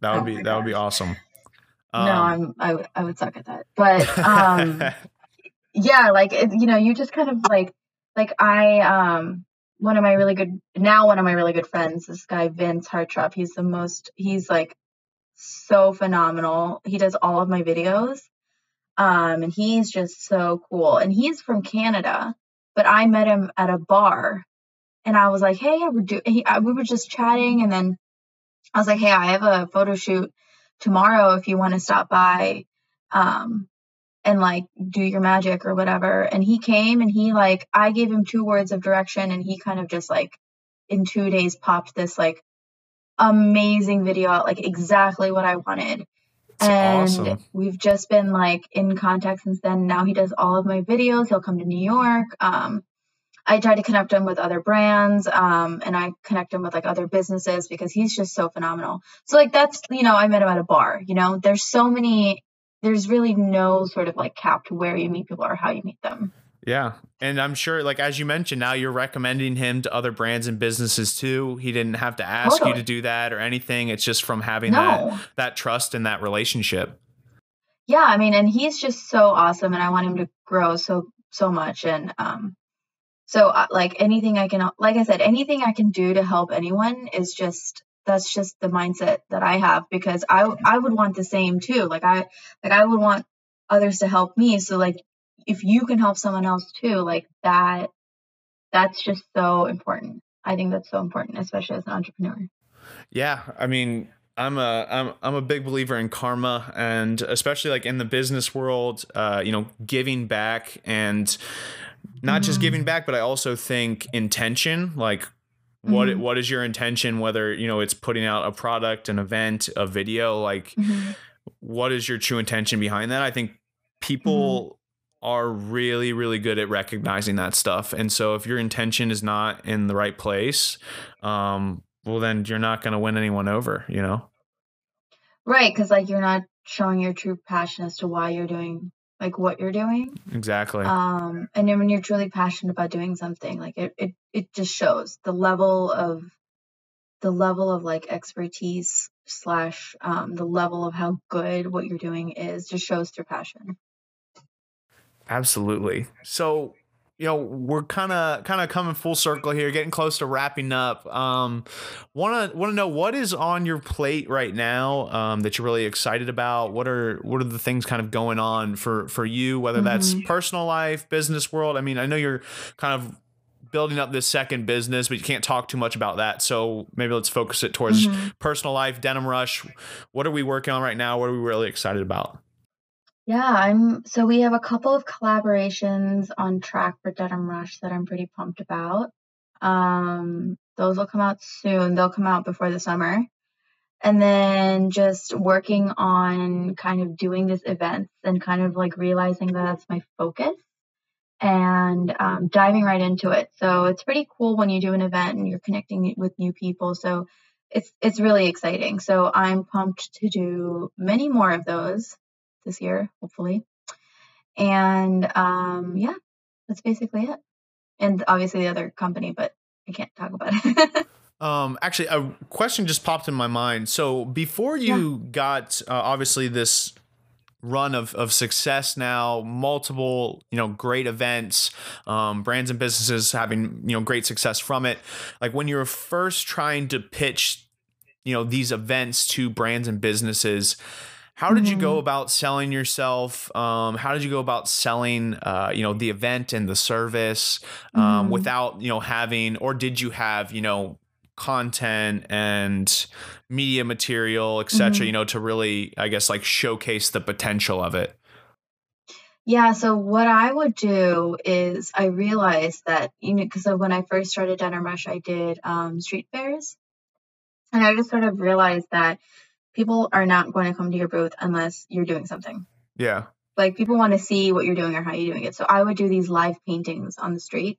That would oh be that gosh. would be awesome. Um, no, I'm I, I would suck at that, but um, yeah, like it, you know, you just kind of like like I um one of my really good now one of my really good friends this guy Vince Hartrop he's the most he's like so phenomenal. He does all of my videos. Um, and he's just so cool. And he's from Canada, but I met him at a bar and I was like, Hey, I do, he, I, we were just chatting. And then I was like, Hey, I have a photo shoot tomorrow if you want to stop by, um, and like do your magic or whatever. And he came and he like, I gave him two words of direction and he kind of just like in two days popped this like amazing video out, like exactly what I wanted. That's and awesome. we've just been like in contact since then. Now he does all of my videos. He'll come to New York. Um, I try to connect him with other brands, um, and I connect him with like other businesses because he's just so phenomenal. So like that's you know I met him at a bar. You know, there's so many. There's really no sort of like cap to where you meet people or how you meet them. Yeah. And I'm sure, like, as you mentioned, now you're recommending him to other brands and businesses too. He didn't have to ask totally. you to do that or anything. It's just from having no. that, that trust and that relationship. Yeah. I mean, and he's just so awesome and I want him to grow so, so much. And, um, so uh, like anything I can, like I said, anything I can do to help anyone is just, that's just the mindset that I have because I, I would want the same too. Like I, like I would want others to help me. So like if you can help someone else too, like that, that's just so important. I think that's so important, especially as an entrepreneur. Yeah. I mean, I'm a I'm I'm a big believer in karma and especially like in the business world, uh, you know, giving back and not mm-hmm. just giving back, but I also think intention, like what mm-hmm. what is your intention whether, you know, it's putting out a product, an event, a video, like mm-hmm. what is your true intention behind that? I think people mm-hmm. Are really really good at recognizing that stuff. And so if your intention is not in the right place um well then you're not going to win anyone over you know? Right because like you're not showing your true passion as to why you're doing like what you're doing. Exactly. Um and then when you're truly passionate about doing something like it it, it just shows the level of the level of like expertise slash um, the level of how good what you're doing is just shows through passion Absolutely. So, you know, we're kind of kind of coming full circle here, getting close to wrapping up. Um, want to want to know what is on your plate right now um, that you're really excited about. What are what are the things kind of going on for for you? Whether that's mm-hmm. personal life, business world. I mean, I know you're kind of building up this second business, but you can't talk too much about that. So maybe let's focus it towards mm-hmm. personal life, Denim Rush. What are we working on right now? What are we really excited about? Yeah, I'm so we have a couple of collaborations on track for Denim Rush that I'm pretty pumped about. Um, those will come out soon. They'll come out before the summer. And then just working on kind of doing this events and kind of like realizing that that's my focus and um, diving right into it. So it's pretty cool when you do an event and you're connecting with new people. So it's it's really exciting. So I'm pumped to do many more of those this year, hopefully. And um, yeah, that's basically it. And obviously the other company, but I can't talk about it. um, actually, a question just popped in my mind. So before you yeah. got uh, obviously this run of, of success now multiple you know great events um, brands and businesses having you know great success from it like when you were first trying to pitch you know these events to brands and businesses how did you go mm-hmm. about selling yourself? Um, how did you go about selling, uh, you know, the event and the service um, mm. without, you know, having, or did you have, you know, content and media material, etc. Mm-hmm. You know, to really, I guess, like showcase the potential of it. Yeah, so what I would do is I realized that, you know, because when I first started Denim Rush, I did um, street fairs. And I just sort of realized that people are not going to come to your booth unless you're doing something. Yeah. Like people want to see what you're doing or how you're doing it. So I would do these live paintings on the street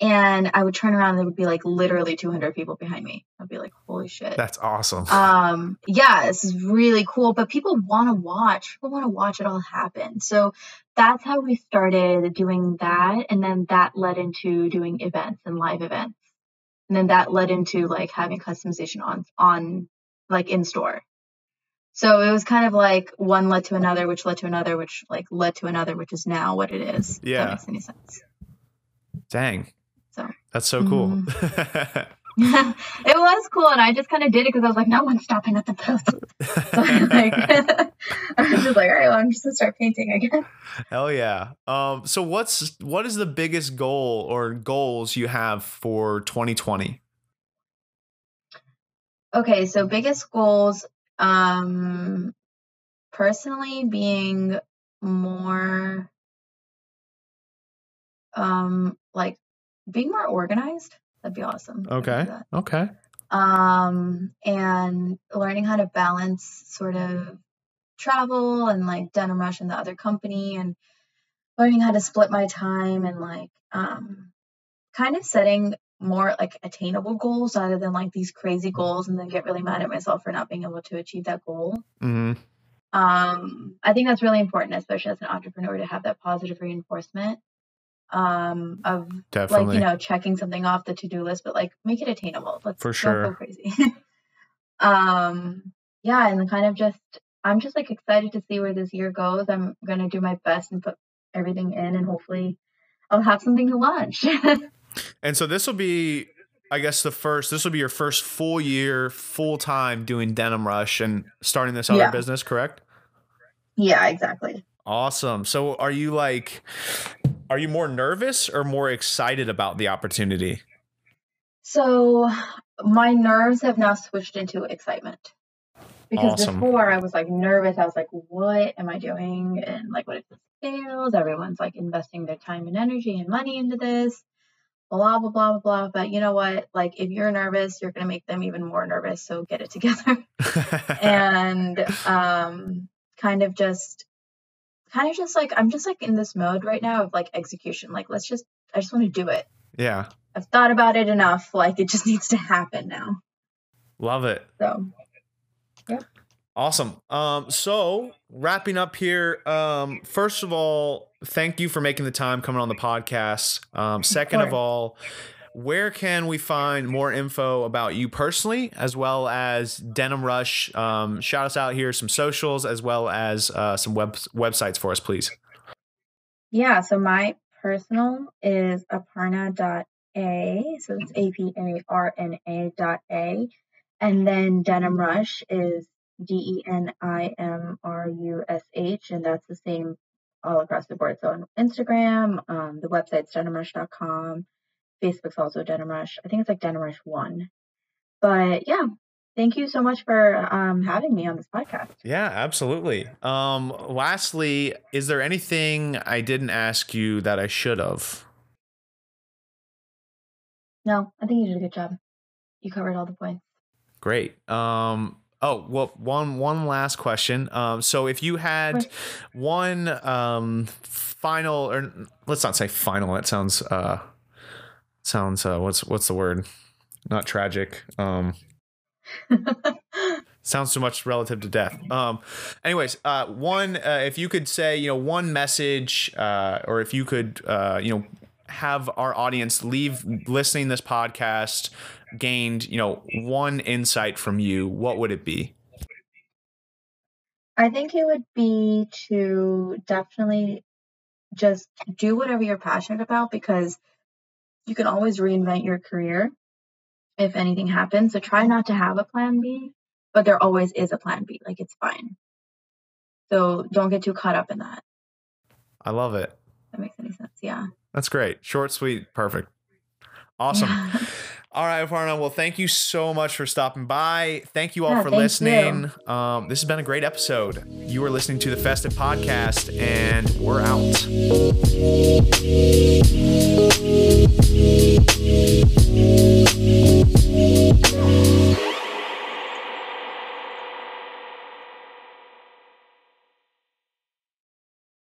and I would turn around and there would be like literally 200 people behind me. I'd be like, holy shit. That's awesome. Um, yeah, this is really cool, but people want to watch, people want to watch it all happen. So that's how we started doing that. And then that led into doing events and live events. And then that led into like having customization on, on like in store. So it was kind of like one led to another, which led to another, which like led to another, which is now what it is. Yeah. that makes any sense. Dang. So that's so cool. Mm-hmm. it was cool, and I just kind of did it because I was like, no one's stopping at the post. so I, like, I was just like, all right, well, I'm just gonna start painting again. Hell yeah! Um, so what's what is the biggest goal or goals you have for 2020? Okay, so biggest goals, um, personally being more, um, like being more organized. That'd be awesome. Okay. Okay. Um, and learning how to balance sort of travel and like Denim Rush and the other company and learning how to split my time and like, um, kind of setting more like attainable goals rather than like these crazy goals and then get really mad at myself for not being able to achieve that goal. Mm-hmm. Um, I think that's really important, especially as an entrepreneur, to have that positive reinforcement. um, of Definitely. like you know checking something off the to-do list, but like make it attainable. Let's For don't sure. go crazy. um, yeah, and kind of just I'm just like excited to see where this year goes. I'm gonna do my best and put everything in, and hopefully I'll have something to launch. And so this will be, I guess, the first. This will be your first full year, full time doing Denim Rush and starting this other Yeah. business, correct? yeah, exactly. Awesome. So are you like, are you more nervous or more excited about the opportunity? So my nerves have now switched into excitement. Because Awesome. before I was like nervous. I was like, what am I doing? And like, what if this fails? Everyone's like investing their time and energy and money into this. Blah, blah, blah, blah, blah. But you know what? Like, if you're nervous, you're going to make them even more nervous. So get it together. and um, kind of just, kind of just like, I'm just like in this mode right now of like execution. Like, let's just, I just want to do it. yeah. I've thought about it enough. Like it just needs to happen now. Love it. So Awesome. Um, so wrapping up here, um, first of all, thank you for making the time coming on the podcast. Um, second of course. all, where can we find more info about you personally, as well as Denim Rush? Um, shout us out here, some socials, as well as uh, some web websites for us, please. yeah, so my personal is aparna.a. So it's A P A R N A dot A. And then Denim Rush is D E N I M R U S H. And that's the same all across the board. So on Instagram, um, the website's denimrush.com. Facebook's also Denim Rush. I think it's like Denim Rush 1. But yeah, thank you so much for um, having me on this podcast. Yeah, absolutely. Um, lastly, is there anything I didn't ask you that I should have? No, I think you did a good job. You covered all the points. Great. Um, oh, well, one one last question. Um, so if you had one um, final, or let's not say final. That sounds uh, sounds uh, what's what's the word? Not tragic. Um, sounds too much relative to death. Um, anyways, uh, one, uh, if you could say, you know, one message, uh, or if you could, uh, you know, have our audience leave listening this podcast gained, you know, one insight from you, what would it be? I think it would be to definitely just do whatever you're passionate about because you can always reinvent your career if anything happens. So try not to have a plan B, but there always is a plan B. Like it's fine. So don't get too caught up in that. I love it. That makes any sense. Yeah. That's great. Short, sweet, perfect. Awesome. All right, Aparna. Well, thank you so much for stopping by. Thank you all Yeah, for listening. Um, this has been a great episode. You are listening to the Festive Podcast, and we're out.